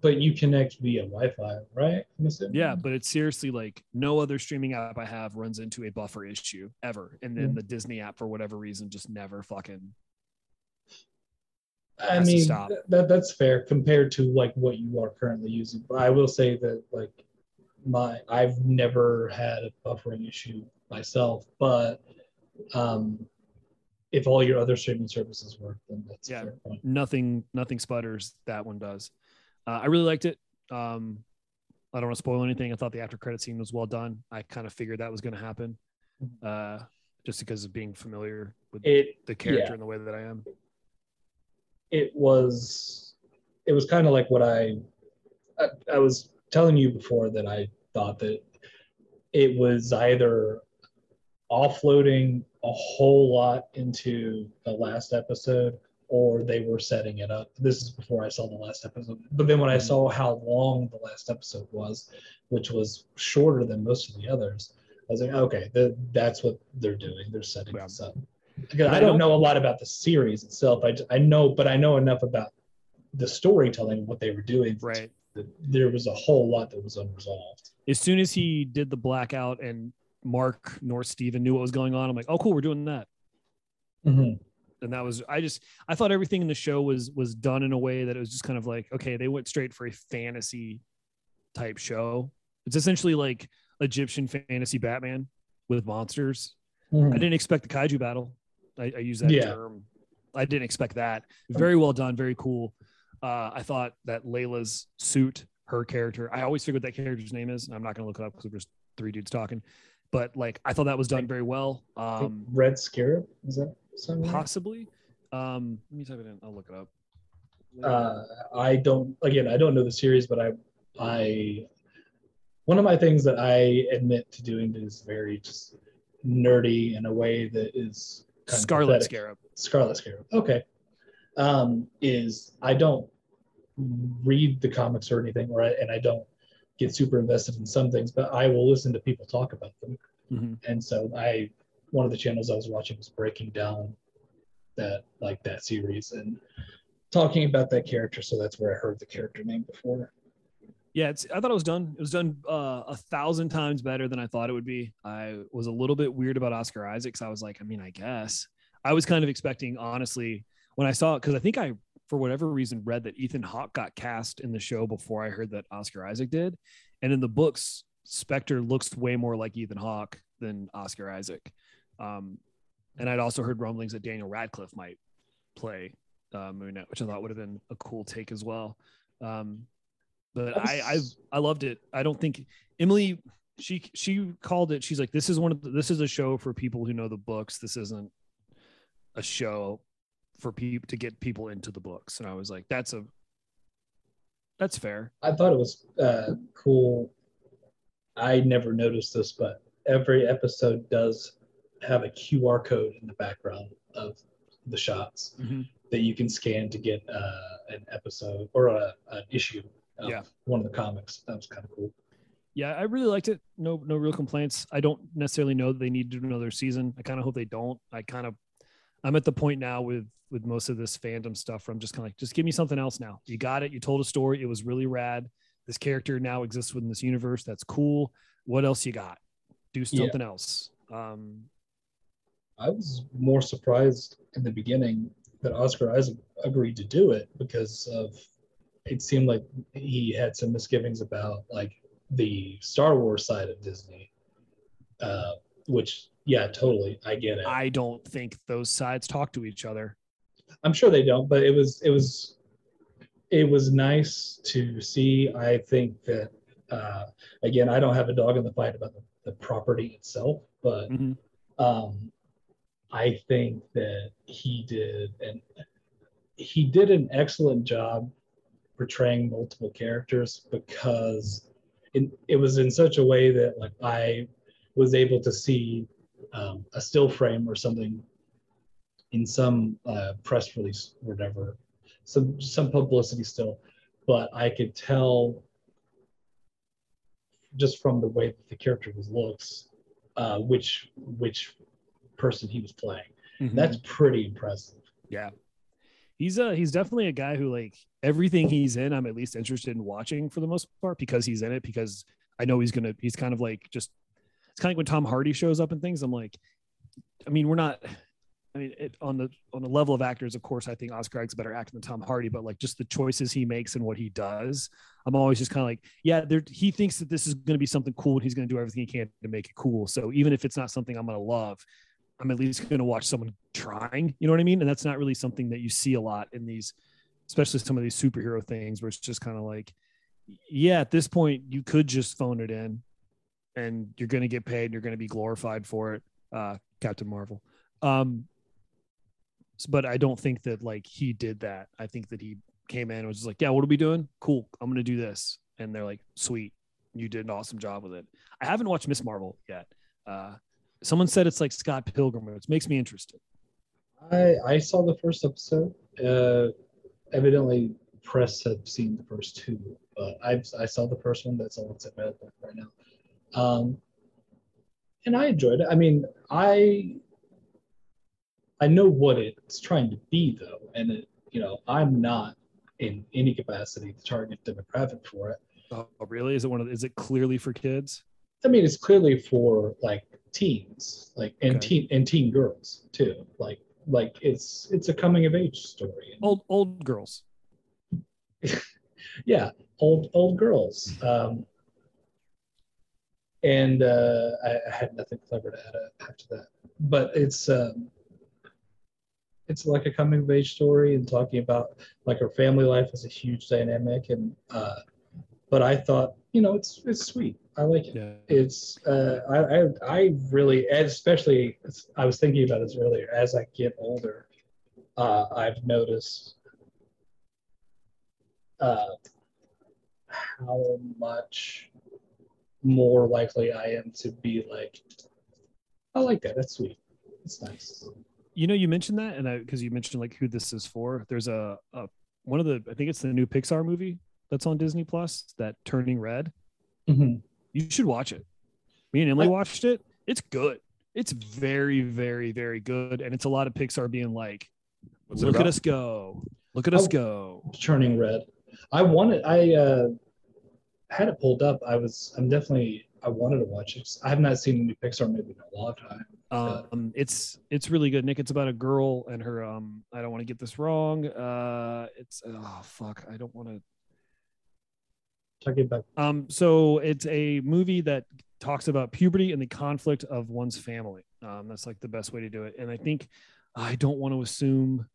but you connect via Wi-Fi, right? Yeah, but it's seriously like no other streaming app I have runs into a buffer issue ever. And then Mhm. the Disney app, for whatever reason, just never fucking. I mean that that's fair compared to like what you are currently using. But I will say that like my I've never had a buffering issue myself, but um if all your other streaming services work, then that's Yeah. a fair point. nothing nothing sputters that one does uh, i really liked it um i don't want to spoil anything i thought the after credit scene was well done i kind of figured that was going to happen uh just because of being familiar with It the character yeah. in the way that i am it was it was kind of like what I, I I was telling you before that I thought that it was either offloading a whole lot into the last episode or they were setting it up. This is before I saw the last episode. But then when I Mhm. saw how long the last episode was, which was shorter than most of the others, I was like, okay, th- that's what they're doing. They're setting Yeah. this up. Because I don't know a lot about the series itself. I, I know, but I know enough about the storytelling, what they were doing. right that There was a whole lot that was unresolved. as soon as he did the blackout and mark nor steven knew what was going on. I'm like oh cool we're doing that. Mhm. and that was i just i thought everything in the show was was done in a way that it was just kind of like okay they went straight for a fantasy type show. It's essentially like egyptian fantasy batman with monsters. Mhm. i didn't expect the kaiju battle. I, I use that Yeah. term. I didn't expect that. Very well done very cool. Uh, i thought that layla's suit her character i always forget what that character's name is and i'm not going to look it up because there's three dudes talking but like i thought that was done very well um Red Scarab is that something? possibly um let me type it in i'll look it up uh, I don't again I don't know the series, but I I one of my things that I admit to doing is very just nerdy in a way that is scarlet pathetic. scarab Scarlet Scarab. Okay. Um, is I don't read the comics or anything, or I, and I don't get super invested in some things, but I will listen to people talk about them. Mhm. And so I, one of the channels I was watching was breaking down that like that series and talking about that character. So that's where I heard the character name before. yeah it's i thought it was done it was done uh, a thousand times better than i thought it would be i was a little bit weird about oscar isaacs i was like i mean i guess i was kind of expecting honestly when i saw it because i think i for whatever reason read that ethan hawke got cast in the show before i heard that oscar isaac did and in the books Spector looks way more like ethan hawke than oscar isaac um, and i'd also heard rumblings that daniel radcliffe might play uh, moon knight which i thought would have been a cool take as well um, but I, I I loved it. I don't think Emily she she called it. She's like, this is one of the, this is a show for people who know the books. This isn't a show for people to get people into the books. And I was like, that's a that's fair. I thought it was uh, cool. I never noticed this, but every episode does have a QR code in the background of the shots that you can scan to get uh, an episode or a, an issue of Yeah. one of the comics. That was kind of cool. Yeah, I really liked it. No, no real complaints. I don't necessarily know that they need to do another season. I kind of hope they don't. I kind of, I'm at the point now with with most of this fandom stuff I'm just kind of like, just give me something else now. You got it. You told a story. It was really rad. This character now exists within this universe. That's cool. What else you got? Do Yeah. something else. Um, I was more surprised in the beginning that Oscar Isaac agreed to do it because of it seemed like he had some misgivings about like the Star Wars side of Disney, uh, which yeah, totally, I get it. I don't think those sides talk to each other. I'm sure they don't, but it was it was it was nice to see. I think that uh, again, I don't have a dog in the fight about the, the property itself, but Mhm. um, I think that he did and he did an excellent job portraying multiple characters because it, it was in such a way that like I was able to see um, a still frame or something in some uh, press release or whatever, some some publicity still, but I could tell just from the way that the character was looks, uh, which which person he was playing. Mhm. That's pretty impressive. Yeah. He's a he's definitely a guy who like everything he's in, I'm at least interested in watching for the most part because he's in it because I know he's gonna he's kind of like just it's kind of like when Tom Hardy shows up and things. I'm like, I mean, we're not I mean, it, on the on the level of actors, of course, I think Oscar Isaac's better actor than Tom Hardy, but like just the choices he makes and what he does, I'm always just kind of like, yeah, there, he thinks that this is going to be something cool, and he's going to do everything he can to make it cool. So even if it's not something I'm going to love, I'm at least going to watch someone trying. You know what I mean? And that's not really something that you see a lot in these, especially some of these superhero things, where it's just kind of like, yeah, at this point, you could just phone it in, and you're going to get paid, and you're going to be glorified for it. Uh, Captain Marvel. Um, but I don't think that like he did that. I think that he came in and was just like, yeah, what are we doing? Cool, I'm going to do this, and they're like, sweet, you did an awesome job with it. I haven't watched Miss Marvel yet. Uh, someone said it's like Scott Pilgrim, which makes me interested. I I saw the first episode. Uh, evidently, press had seen the first two, but I I saw the first one. That's all that's right now. Um, and I enjoyed it. I mean, I I know what it's trying to be though, and it, you know, I'm not in any capacity the target demographic for it. Oh, really? Is it one of? Is it clearly for kids? I mean, it's clearly for like teens, like and Okay. teen and teen girls too. Like like it's it's a coming of age story. Old old girls. (laughs) yeah, old old girls. Um, and uh, I, I had nothing clever to add uh, after that, but it's um, it's like a coming of age story and talking about like her family life is a huge dynamic and uh, but I thought you know it's it's sweet. I like it. Yeah. It's uh, I, I I really especially I was thinking about this earlier as I get older, uh, I've noticed uh, how much more likely I am to be like, I like that. That's sweet. It's nice. You know, you mentioned that, and I because you mentioned like who this is for. There's a, a one of the I think it's the new Pixar movie that's on Disney Plus, that Turning Red. Mhm. You should watch it. Me and Emily I- watched it. It's good. It's very, very, very good, and it's a lot of Pixar being like, What's "Look at us go! Look at us go!" Turning red. I wanted. I uh, had it pulled up. I was. I'm definitely. I wanted to watch it. I have not seen a new Pixar movie in a long time. Um, it's it's really good, Nick. It's about a girl and her. Um, I don't want to get this wrong. Uh, it's oh fuck, I don't want to. Talking about. Um, so it's a movie that talks about puberty and the conflict of one's family. Um, that's like the best way to do it. And I think I don't want to assume.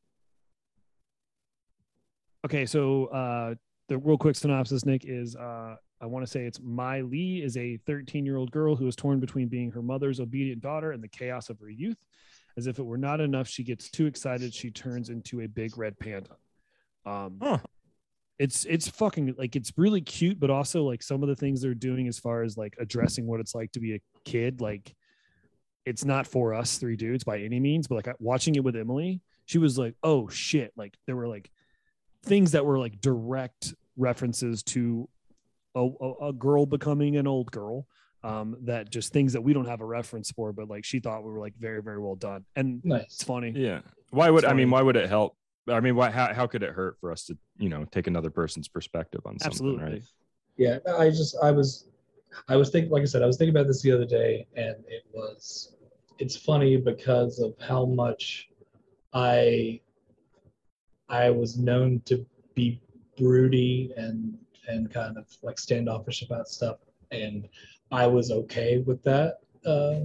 Okay, so uh, the real quick synopsis, Nick, is uh, I want to say it's Mei Lee is a 13 year old girl who is torn between being her mother's obedient daughter and the chaos of her youth. As if it were not enough, she gets too excited. She turns into a big red panda. Um, Huh. it's it's fucking like it's really cute, but also like some of the things they're doing as far as like addressing what it's like to be a kid, like it's not for us three dudes by any means, but like watching it with Emily, she was like, "Oh shit!" Like there were like things that were like direct references to a, a, a girl becoming an old girl. Um, that just things that we don't have a reference for, but like she thought we were like very very well done, and it's funny. Yeah. Why would I mean? Why would it help? I mean, why? How, how could it hurt for us to you know take another person's perspective on something? Absolutely. Right. Yeah. I just. I was. I was thinking. Like I said, I was thinking about this the other day, and it was. It's funny because of how much I. I was known to be broody and and kind of like standoffish about stuff, and I was okay with that, uh,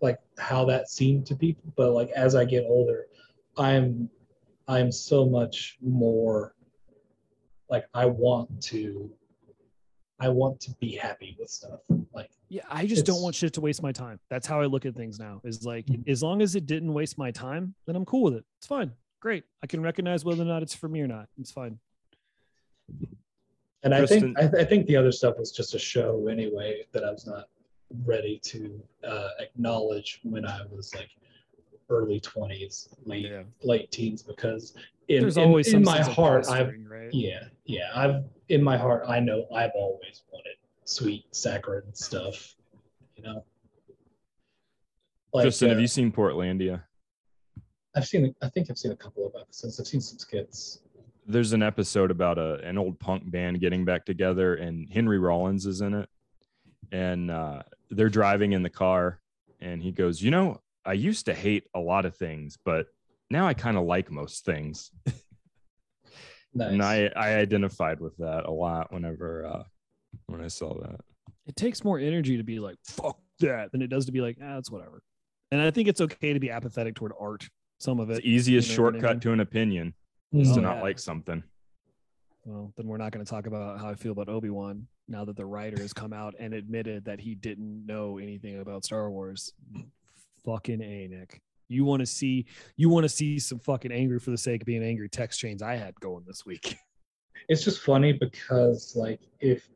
like how that seemed to people. But like as I get older, I'm I'm so much more like I want to I want to be happy with stuff. Like Yeah, I just don't want shit to waste my time. That's how I look at things now. Is like Mhm. as long as it didn't waste my time, then I'm cool with it. It's fine. Great. I can recognize whether or not it's for me or not. It's fine. And I think I, I think the other stuff was just a show anyway that I was not ready to uh, acknowledge when I was like early twenties, late Yeah. late teens because in, There's in, always in my heart I've right? yeah yeah I've in my heart I know I've always wanted sweet saccharine stuff, you know. Like, Justin, have uh, you seen Portlandia? I've seen I think I've seen a couple of episodes. I've seen some skits. There's an episode about a an old punk band getting back together, and Henry Rollins is in it. And uh, they're driving in the car, and he goes, "You know, I used to hate a lot of things, but now I kind of like most things." (laughs) Nice. And I I identified with that a lot whenever uh, when I saw that. It takes more energy to be like, fuck that, than it does to be like, ah, it's whatever. And I think it's okay to be apathetic toward art. Some of It's it. the easiest you know what I shortcut mean? to an opinion is Oh, to not yeah. like something. Well, then we're not going to talk about how I feel about Obi Wan now that the writer has come out and admitted that he didn't know anything about Star Wars. Fucking a Nick. You want to see you want to see some fucking angry for the sake of being angry text chains I had going this week. (laughs) it's just funny because like if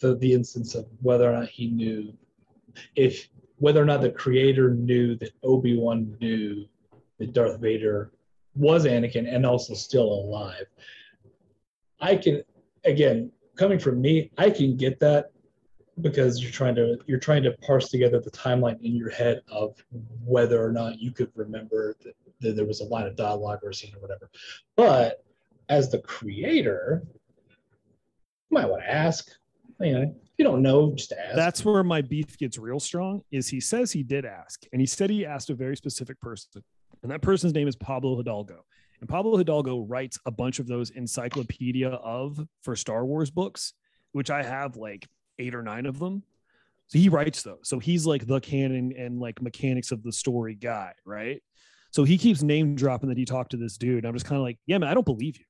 the the instance of whether or not he knew if whether or not the creator knew that Obi-Wan knew that Darth Vader was Anakin and also still alive. I can again coming from me, I can get that because you're trying to you're trying to parse together the timeline in your head of whether or not you could remember that, that there was a line of dialogue or a scene or whatever. But as the creator, you might want to ask. You know, if you don't know, just ask. That's where my beef gets real strong. Is he says he did ask, and he said he asked a very specific person, and that person's name is Pablo Hidalgo. And Pablo Hidalgo writes a bunch of those encyclopedia of for Star Wars books, which I have like eight or nine of them. So he writes those. So he's like the canon and like mechanics of the story guy, right? So he keeps name dropping that he talked to this dude. I'm just kind of like, yeah, man, I don't believe you.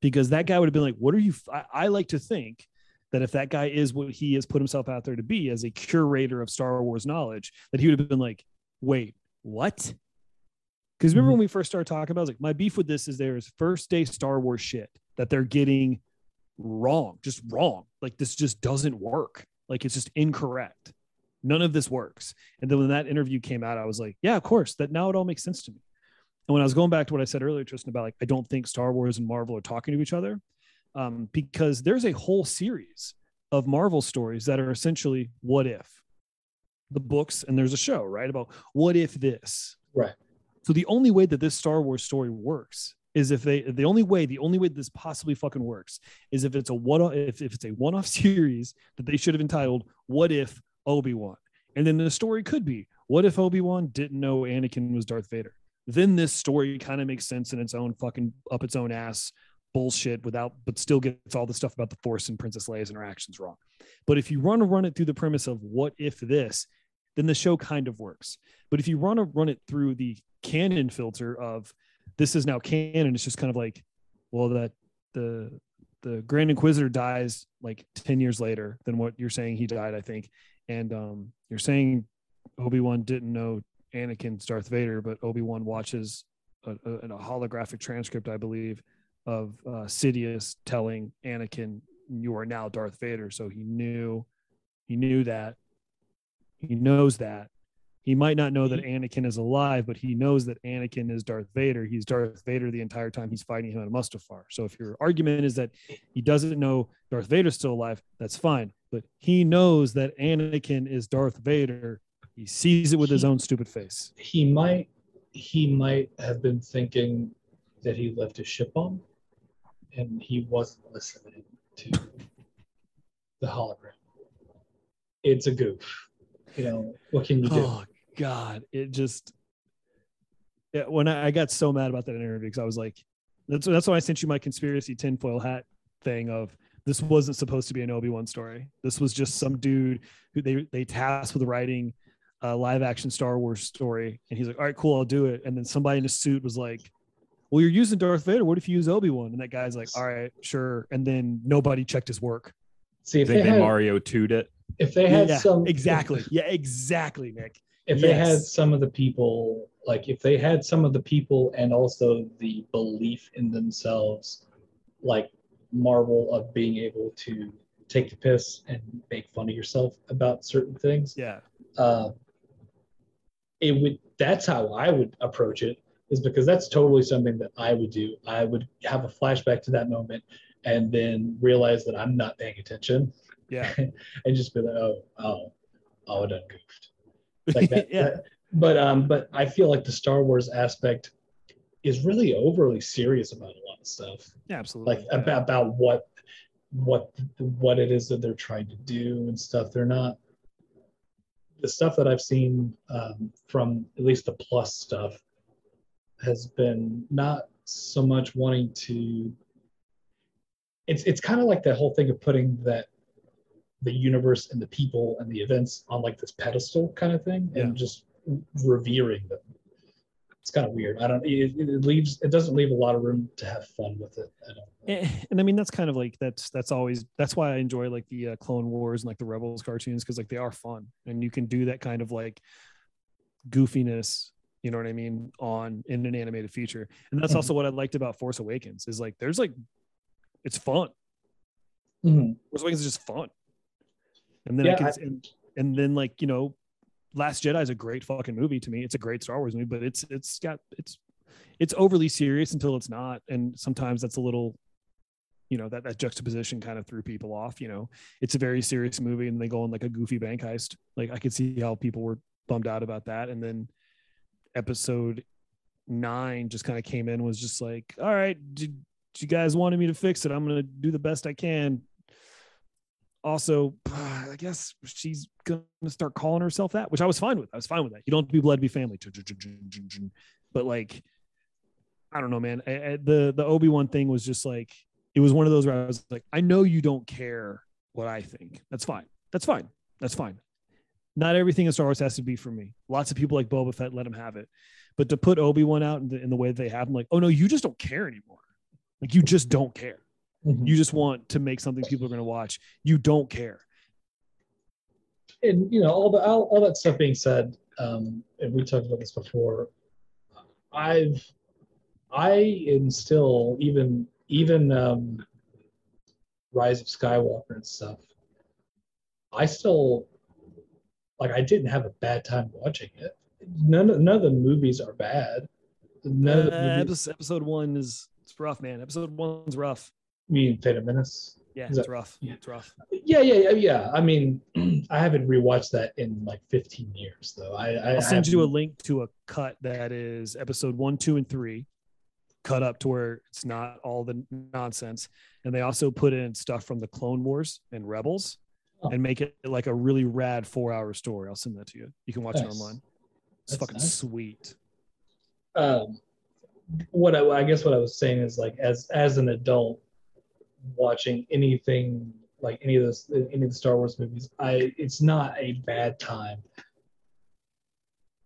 Because that guy would have been like, what are you? f- I, I like to think that if that guy is what he has put himself out there to be as a curator of Star Wars knowledge, that he would have been like, wait, what? Because remember when we first started talking about, it, I was like, my beef with this is there's first day Star Wars shit that they're getting wrong, just wrong. Like this just doesn't work. Like it's just incorrect. None of this works. And then when that interview came out, I was like, yeah, of course. That now it all makes sense to me. And when I was going back to what I said earlier, Tristan, about like, I don't think Star Wars and Marvel are talking to each other um, because there's a whole series of Marvel stories that are essentially what if the books, and there's a show, right? About what if this. Right. So the only way that this Star Wars story works is if they the only way the only way this possibly fucking works is if it's a one if, if it's a one-off (laughs) series that they should have entitled what if Obi-Wan? And then the story could be what if Obi-Wan didn't know Anakin was Darth Vader? Then this story kind of makes sense in its own fucking up its own ass bullshit without but still gets all the stuff about the force and Princess Leia's interactions wrong. But if you run run it through the premise of what if this then the show kind of works but if you run to run it through the canon filter of this is now canon. It's just kind of like, well, that the the Grand Inquisitor dies like ten years later than what you're saying he died, I think, and um, you're saying Obi Wan didn't know Anakin's Darth Vader, but Obi Wan watches a, a, a holographic transcript, I believe, of uh, Sidious telling Anakin, "You are now Darth Vader." So he knew, he knew that, he knows that, he might not know that Anakin is alive, but he knows that Anakin is Darth Vader. He's Darth Vader the entire time he's fighting him at Mustafar. So if your argument is that he doesn't know Darth Vader's still alive, that's fine. But he knows that Anakin is Darth Vader. He sees it with his own stupid face. he might he might have been thinking that he left his ship on and he wasn't listening to the hologram it's a goof you know what can you do Oh God, it just yeah, when I, I got so mad about that interview because I was like, that's that's why I sent you my conspiracy tinfoil hat thing of this wasn't supposed to be an Obi-Wan story. This was just some dude who they they tasked with writing a live action Star Wars story. And he's like, all right, cool, I'll do it. And then somebody in a suit was like, well, you're using Darth Vader. What if you use Obi-Wan? And that guy's like, all right, sure. And then nobody checked his work. See, I if think they they had, Mario 2'd it. If they had yeah, some exactly. Yeah, exactly, Nick. if they had some of the people like if they had some of the people and also the belief in themselves like marvel of being able to take the piss and make fun of yourself about certain things Yeah. uh, it would that's how i would approach it is because that's totally something that i would do i would have a flashback to that moment and then realize that i'm not paying attention Yeah. (laughs) and just be like oh oh oh i done goofed (laughs) like that, yeah. that- but um but i feel like the star wars aspect is really overly serious about a lot of stuff Yeah, absolutely. like Yeah. about about what what what it is that they're trying to do and stuff they're not the stuff that i've seen um, from at least the plus stuff has been not so much wanting to it's it's kind of like that whole thing of putting that the universe and the people and the events on like this pedestal kind of thing Yeah. and just revering them it's kind of weird i don't it, it leaves it doesn't leave a lot of room to have fun with it i don't Eh, and I mean that's kind of like that's that's always that's why I enjoy like the uh, Clone Wars and like the Rebels cartoons because like they are fun and you can do that kind of like goofiness, you know what I mean, on in an animated feature. And that's Mhm. also what I liked about Force Awakens is like there's like it's fun. Mhm. Force Awakens is just fun. And then Yeah, I can I- and, and then like you know, Last Jedi is a great fucking movie to me. It's a great Star Wars movie, but it's it's got it's it's overly serious until it's not, and sometimes that's a little, you know, that that juxtaposition kind of threw people off. You know, it's a very serious movie, and they go on like a goofy bank heist. Like I could see how people were bummed out about that, and then episode nine just kind of came in was just like, all right, did, did you guys wanted me to fix it? I'm gonna do the best I can also (sighs) i guess she's gonna start calling herself that which i was fine with. I was fine with that. You don't have to be blood to be family but like i don't know man. I, I- the the obi-wan thing was just like it was one of those where i was like i know you don't care what i think. That's fine. That's fine. That's fine. Not everything in star wars has to be for me. Lots of people like boba fett let him have it. But to put obi-wan out in the, in the way they have him like oh no you just don't care anymore. Like you just don't care Mhm. you just want to make something people are going to watch. You don't care. And you know all the all, all that stuff being said um and we talked about this before i've i am still even even um rise of skywalker and stuff i still like i didn't have a bad time watching it. None of, none of the movies are bad. None of the Uh, movies, episode, episode one is it's rough man. Episode one's rough. I mean Phantom Menace yeah Is it's rough. Yeah. it's rough. Yeah yeah yeah yeah. I mean (clears throat) i haven't rewatched that in like 15 years though. I, I i'll send you a link to a cut that is episode one two and three cut up to where it's not all the nonsense. And they also put in stuff from the clone wars and rebels Oh. and make it like a really rad four hour story. I'll send that to you. You can watch it online. It's That's fucking nice. sweet. Um, what I, I guess what I was saying is like as as an adult watching anything like any of those any of the Star Wars movies, I it's not a bad time.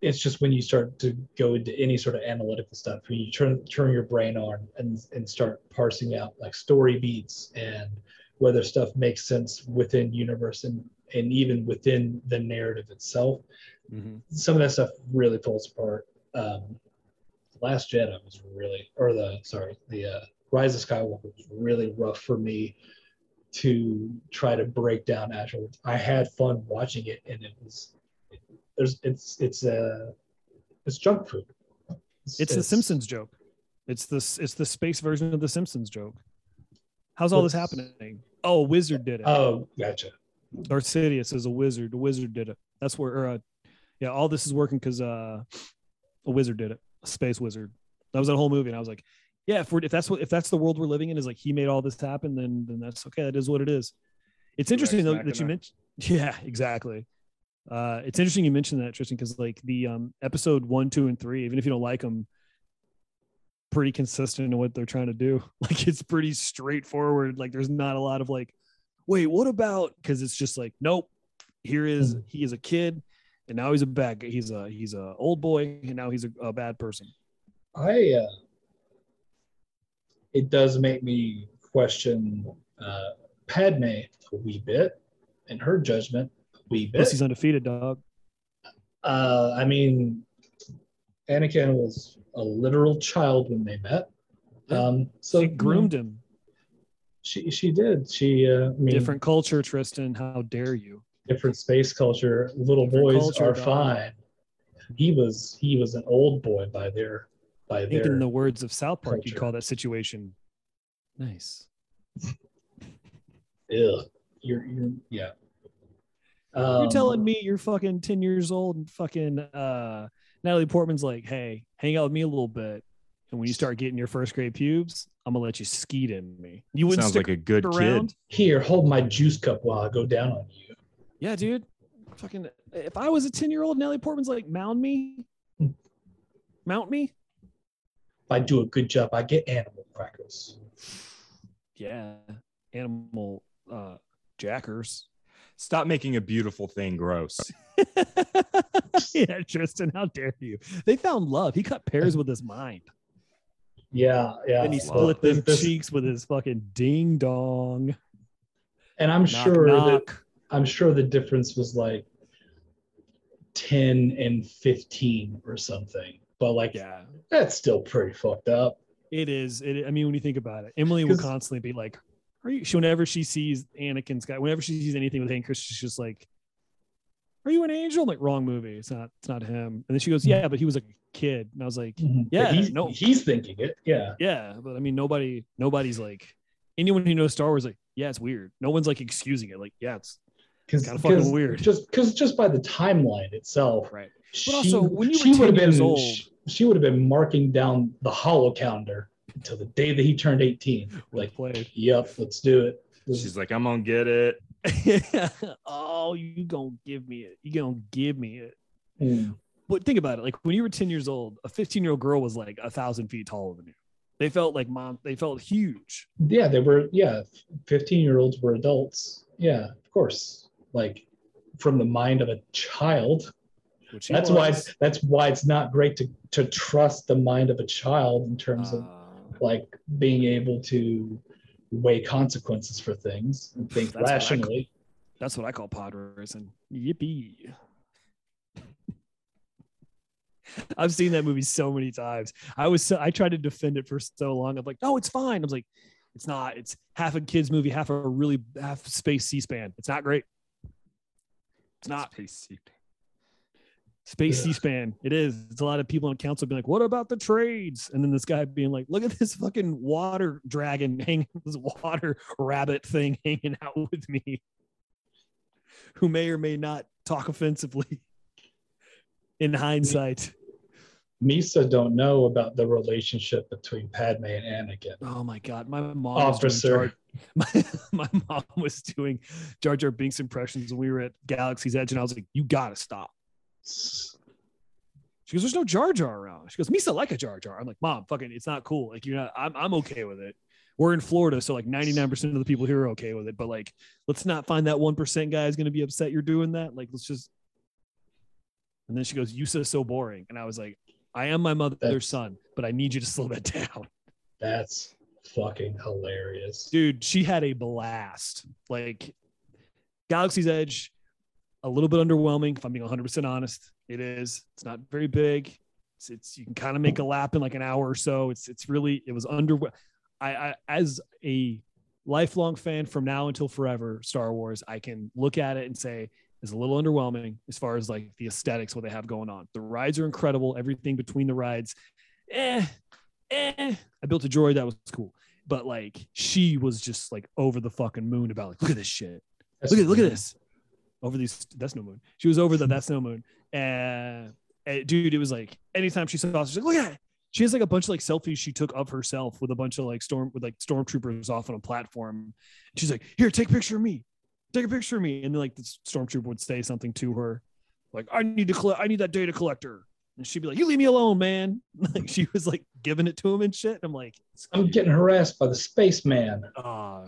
It's just when you start to go into any sort of analytical stuff, when you turn turn your brain on and and start parsing out like story beats and whether stuff makes sense within universe and and even within the narrative itself some of that stuff really falls apart. Um, Last Jedi was really, or the sorry, the uh, Rise of Skywalker was really rough for me to try to break down afterwards. I had fun watching it, and it was there's it's it's uh it's junk food. It's the Simpsons joke. It's this. It's the space version of the Simpsons joke. How's all this happening? Oh, wizard did it. Oh, gotcha. Darth Sidious is a wizard. A wizard did it. That's where. Or, uh, yeah, all this is working because uh, a wizard did it. A space wizard. That was that whole movie, and I was like, yeah, if we're if that's what if that's the world we're living in is like he made all this happen, then then that's okay. That is what it is. It's interesting though that you mentioned. (laughs) Yeah, exactly. Uh, it's interesting you mentioned that Tristan because like the um episode one, two, and three, even if you don't like them, pretty consistent in what they're trying to do. (laughs) Like it's pretty straightforward. Like there's not a lot of like, wait, what about? Because it's just like, nope. Here is he is a kid, and now he's a bad. He's a he's a old boy, and now he's a, a bad person. I uh, it does make me question uh, Padme a wee bit and her judgment a wee bit. Plus he's undefeated, dog. Uh, I mean, Anakin was a literal child when they met. Um, so She groomed him. She she did. She uh, I mean, Different culture, Tristan. How dare you? different space culture. Little Different boys culture, are dog. fine. He was he was an old boy by their by I think their in the words of South Park, you'd call that situation nice. (laughs) Ugh. You're you're yeah. You're Um, telling me you're fucking 10 years old and fucking uh Natalie Portman's like, hey, hang out with me a little bit. And when you start getting your first grade pubes, I'm gonna let you skeet in me. You wouldn't Sounds stick like a good around. kid. Here, hold my juice cup while I go down on you. Yeah, dude. Fucking if I was a 10 year old, Natalie Portman's like, mount me. Mount me. If I do a good job, I get animal crackers. Yeah. Animal uh jackers. Stop making a beautiful thing gross. (laughs) (laughs) yeah, Tristan, how dare you? They found love. He cut pears with his mind. Yeah, yeah. and he split the This- this- cheeks with his fucking ding dong. And I'm Knock, sure that. I'm sure the difference was like 10 and 15 or something. But like Yeah, that's still pretty fucked up. it is. It. I mean, when you think about it, Emily will constantly be like, "Are you?" She, whenever she sees Anakin's guy, whenever she sees anything with Hayden Christensen, she's just like, "Are you an angel?" I'm like, wrong movie. It's not. It's not him. And then she goes, "Yeah, but he was a kid." And I was like, mm-hmm. But Yeah, he's, no. he's thinking it. Yeah. "Yeah," but I mean, nobody. Nobody's like anyone who knows Star Wars. Like, yeah, it's weird. No one's like excusing it. Like, yeah, it's Because kinda fucking weird. Just because just by the timeline itself, right. she, also, when you were she 10 would have years been old- she, she would have been marking down the hollow calendar until the day that he turned 18. Like, yep, let's do it. This- She's like, I'm gonna get it. (laughs) oh, you gonna give me it? You gonna give me it? Mm. But think about it. Like when you were 10 years old, a 15 year old girl was like a thousand feet taller than you. They felt like mom, they felt huge. yeah, they were, yeah, 15 year olds were adults. Yeah, of course. Like from the mind of a child. Which she That's why was. it's, that's why it's not great to to trust the mind of a child in terms of Uh, like being able to weigh consequences for things and think That's what I rationally. that's what I call pod racing. Yippee. (laughs) I've seen that movie so many times. I was so, I tried to defend it for so long. I'm like, no, it's fine. I was like, it's not. It's half a kids movie, half a really half space C-SPAN. It's not great. It's not. Space Yeah. C-SPAN. It is. It's a lot of people on council being like, "What about the trades?" And then this guy being like, "Look at this fucking water dragon (laughs) hanging, this water rabbit thing hanging out with me, who may or may not talk offensively." (laughs) In hindsight, Misa don't know about the relationship between Padme and Anakin. oh my god, my mom Officer. Was doing Jar, (laughs) my, my mom was doing Jar Jar Binks impressions when we were at Galaxy's Edge, and I was like, "You gotta stop." She goes, "There's no Jar Jar around." She goes, "Misa like a Jar Jar." I'm like, "Mom, fucking, it's not cool. Like, you're not. I'm, I'm okay with it. We're in Florida, so like 99% of the people here are okay with it. But like, let's not find that one percent guy is going to be upset you're doing that. Like, let's just." And then she goes, "You said so boring," and I was like, "I am my mother's That's- son, but I need you to (laughs) slow that down." That's fucking hilarious. dude she had a blast like galaxy's edge a little bit underwhelming if i'm being 100% honest. It is. It's not very big. It's, it's you can kind of make a lap in like an hour or so. It's it's really it was under I, I as a lifelong fan from now until forever star wars i can look at it and say it's a little underwhelming as far as like the aesthetics what they have going on. The rides are incredible. Everything between the rides eh eh. I built a droid that was cool. But like she was just like over the fucking moon about like look at this shit. Look at look at this over these that's no moon. She was over the that's no moon. And, and dude it was like anytime she saw us she's like look at it she has like a bunch of like selfies she took of herself with a bunch of like storm with like stormtroopers off on a platform. She's like here take a picture of me. Take a picture of me. And then like the stormtrooper would say something to her like i need to collect i need that data collector. And she'd be like, "You leave me alone, man!" (laughs) Like she was like giving it to him and shit. I'm like, I'm getting harassed by the spaceman. uh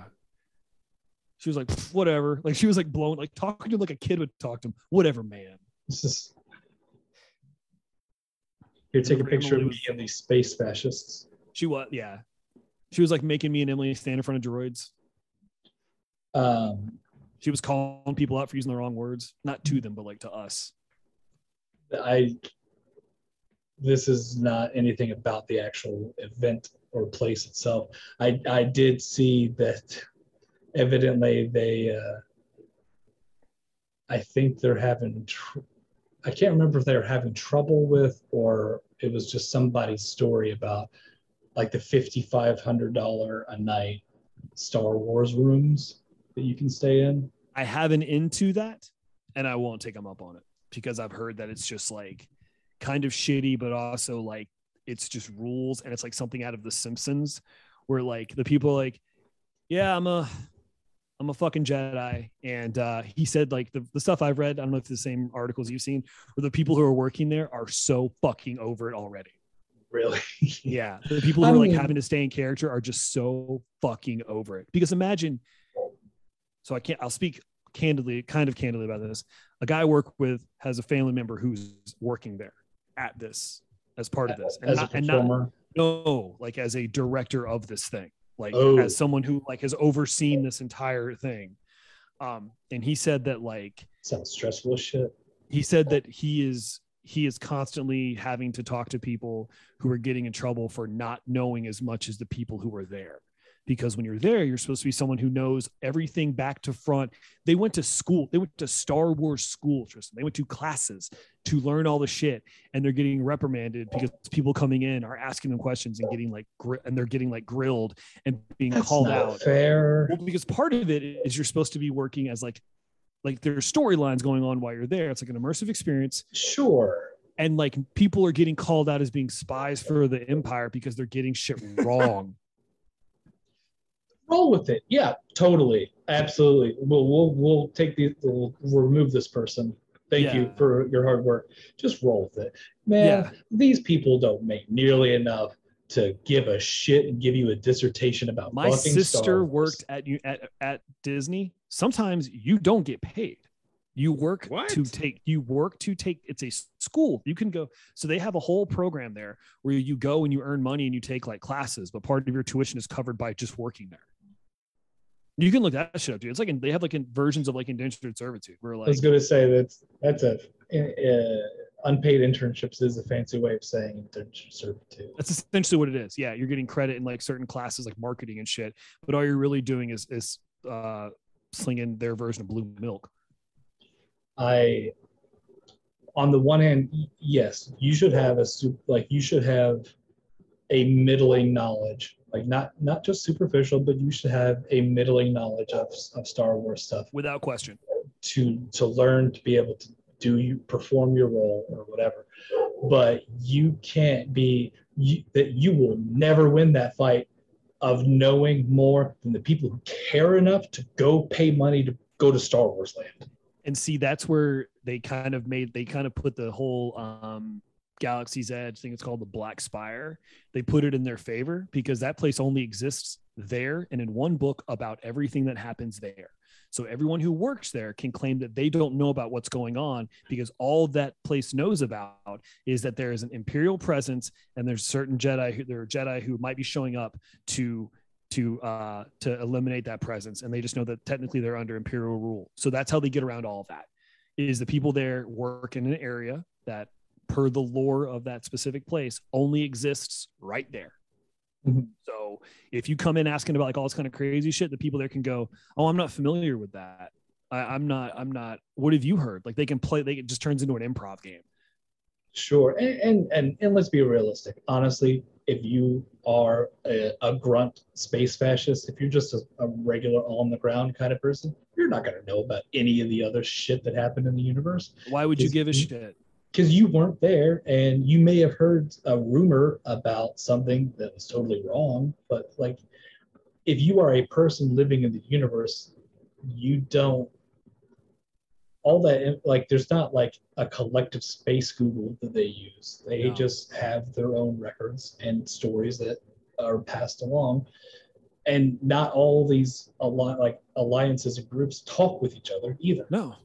she was like, whatever. Like she was like blown, like talking to him like a kid would talk to him. Whatever, man. This is. Here, take a picture of me and these space fascists. She was, yeah. She was like making me and Emily stand in front of droids. Um, She was calling people out for using the wrong words, not to them, but like to us. I. This is not anything about the actual event or place itself. I I did see that, evidently they. Uh, I think they're having. Tr- I can't remember if they're having trouble with or it was just somebody's story about like the fifty five hundred dollar a night Star Wars rooms that you can stay in. I haven't into that, and I won't take them up on it because I've heard that it's just like kind of shitty, but also like it's just rules, and it's like something out of The Simpsons, where like the people like, yeah, I'm a, I'm a fucking Jedi, and uh, he said like the, the stuff I've read. I don't know if it's the same articles you've seen, or the people who are working there are so fucking over it already. Really? (laughs) Yeah, the people who I are like mean- having to stay in character are just so fucking over it. Because imagine, so I can't. I'll speak candidly, kind of candidly about this. A guy I work with has a family member who's working there at this as part of this, and As a not, and not no, like as a director of this thing, like Oh. as someone who like has overseen this entire thing. Um, and he said that like Sounds stressful as shit. he said that he is he is constantly having to talk to people who are getting in trouble for not knowing as much as the people who are there because when you're there you're supposed to be someone who knows everything back to front they went to school they went to star wars school tristan they went to classes to learn all the shit and they're getting reprimanded because people coming in are asking them questions and getting like gri- and they're getting like grilled and being That's called not out fair. well, because part of it is you're supposed to be working as like like there's storylines going on while you're there. It's like an immersive experience. Sure. And like people are getting called out as being spies for the empire because they're getting shit wrong. Roll with it. Yeah, totally. Absolutely. We'll we'll we'll take the we'll remove this person. Thank you for your hard work. Just roll with it. Man, Yeah. these people don't make nearly enough to give a shit and give you a dissertation about My sister worked at you at, at Disney. Sometimes you don't get paid. You work What? to take you work to take it's a school. You can go so they have a whole program there where you go and you earn money and you take like classes, but part of your tuition is covered by just working there. You can look that shit up, dude. It's like in, they have like in versions of like indentured servitude where like I was going to say that's that's a uh, unpaid internships is a fancy way of saying internship servitude. That's essentially what it is. Yeah, you're getting credit in like certain classes like marketing and shit, but all you're really doing is is uh, slinging their version of blue milk. I, on the one hand, yes, you should have a soup like you should have a middling knowledge, like not not just superficial, but you should have a middling knowledge of of Star Wars stuff Without question. to to learn to be able to do you perform your role or whatever. But you can't be you, that you will never win that fight of knowing more than the people who care enough to go pay money to go to Star Wars land. and see that's where they kind of made they kind of put the whole um galaxy's edge I think it's called the black spire. They put it in their favor because that place only exists there and in one book about everything that happens there. So everyone who works there can claim that they don't know about what's going on because all that place knows about is that there is an imperial presence and there's certain jedi who there are jedi who might be showing up to to uh to eliminate that presence. And they just know that technically they're under imperial rule. So that's how they get around all of that is the people there work in an area that per the lore of that specific place only exists right there. Mhm. so if you come in asking about like all this kind of crazy shit the people there can go oh i'm not familiar with that. I, i'm not i'm not what have you heard? Like they can play they it just turns into an improv game. Sure, and and and, and let's be realistic. Honestly, if you are a, a grunt space fascist, if you're just a, a regular on the ground kind of person, you're not going to know about any of the other shit that happened in the universe. Why would you give a shit because you weren't there, and you may have heard a rumor about something that was totally wrong. But like, if you are a person living in the universe, you don't all that like there's not like a collective space google that they use they No. just have their own records and stories that are passed along and not all these like alliances and groups talk with each other either No.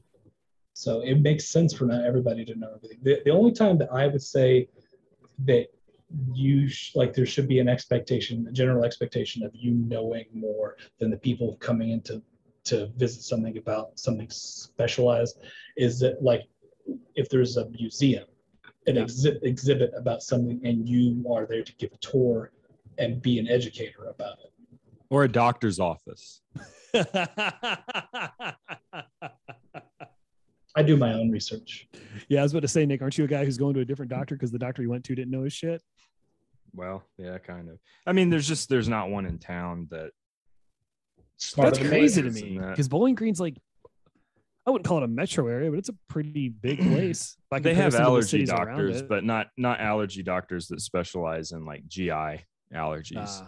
So it makes sense for not everybody to know everything the, the only time that i would say that you sh- like there should be an expectation a general expectation of you knowing more than the people coming into to visit something about something specialized is that like if there's a museum an Yeah. exhi- exhibit about something and you are there to give a tour and be an educator about it Or a doctor's office. (laughs) i do my own research yeah, I was about to say, Nick, aren't you a guy who's going to a different doctor because the doctor you went to didn't know his shit? Well, yeah, kind of. I mean, there's just there's not one in town that Smarter That's crazy to me because Bowling Green's like, I wouldn't call it a metro area, but it's a pretty big (clears throat) place. by they have comparison to the allergy doctors, but not not allergy doctors that specialize in like GI allergies. Uh,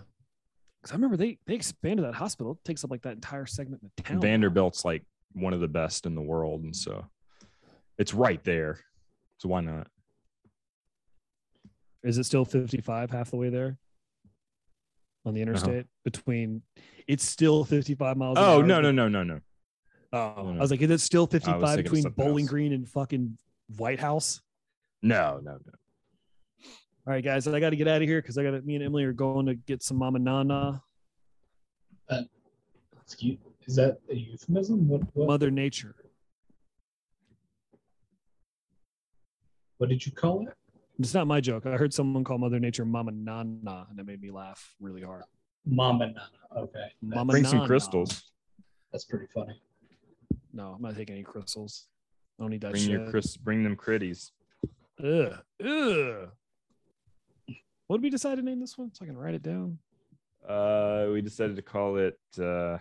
because I remember they they expanded that hospital. It takes up like that entire segment of town. Vanderbilt's like one of the best in the world, and so it's right there. So why not? Is it still 55 half the way there on the interstate between? It's still 55 miles. Uh-huh. Oh no no no no no. Oh, no, no. I was like, is it still 55 between Bowling else. Green and fucking White House? No, no, no. All right, guys, I got to get out of here because I got to. Me and Emily are going to get some mama nana, Excuse, is that a euphemism what what, Mother Nature. What did you call it It's not my joke. I heard someone call Mother Nature Mama Nana, and it made me laugh really hard. mama nana okay That- Mama Bring some crystals. that's pretty funny No, I'm not taking any crystals. I don't need that Bring shit. your Chris. Bring them critties. Ugh. Ugh. What did we decide to name this one? So I can write it down. Uh, we decided to call it uh,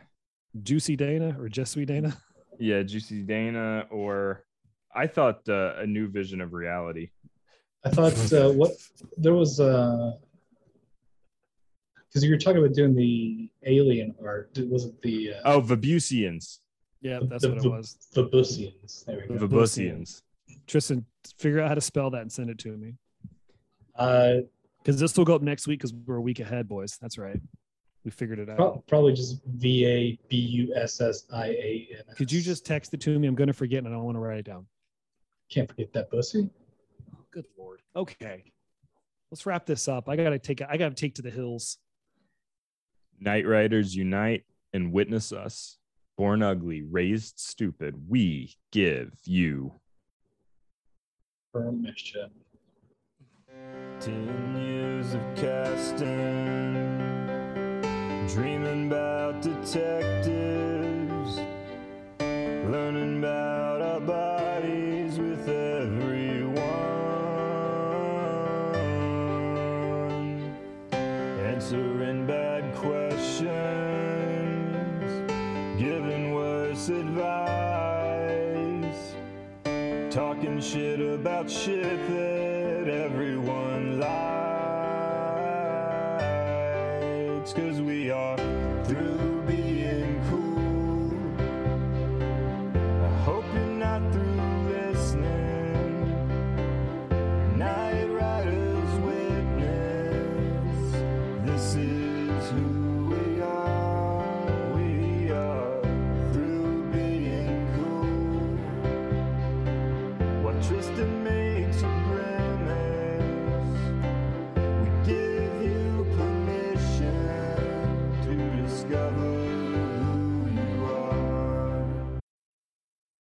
Juicy Dana or Jesui Dana? yeah, Juicy Dana, or I thought uh, a new vision of reality. I thought uh, what there was uh because you were talking about doing the alien art. Did- Was it the uh, Oh, Vabusians. Yeah, that's the- what it was. Vabusians? There we go. Vabusians. Tristan, figure out how to spell that and send it to me. Uh, Because this will go up next week because we're a week ahead, boys. That's right. We figured it out. probably just V A B U S S I A N. S. Could you just text it to me? I'm going to forget and I don't want to write it down. Can't forget that pussy? Good lord. Okay. Let's wrap this up. I gotta take I gotta take to the hills. Night Riders unite and witness us. Born ugly, raised stupid. We give you. Permission. Ten years of casting, dreaming about detectives, shit about shit that everyone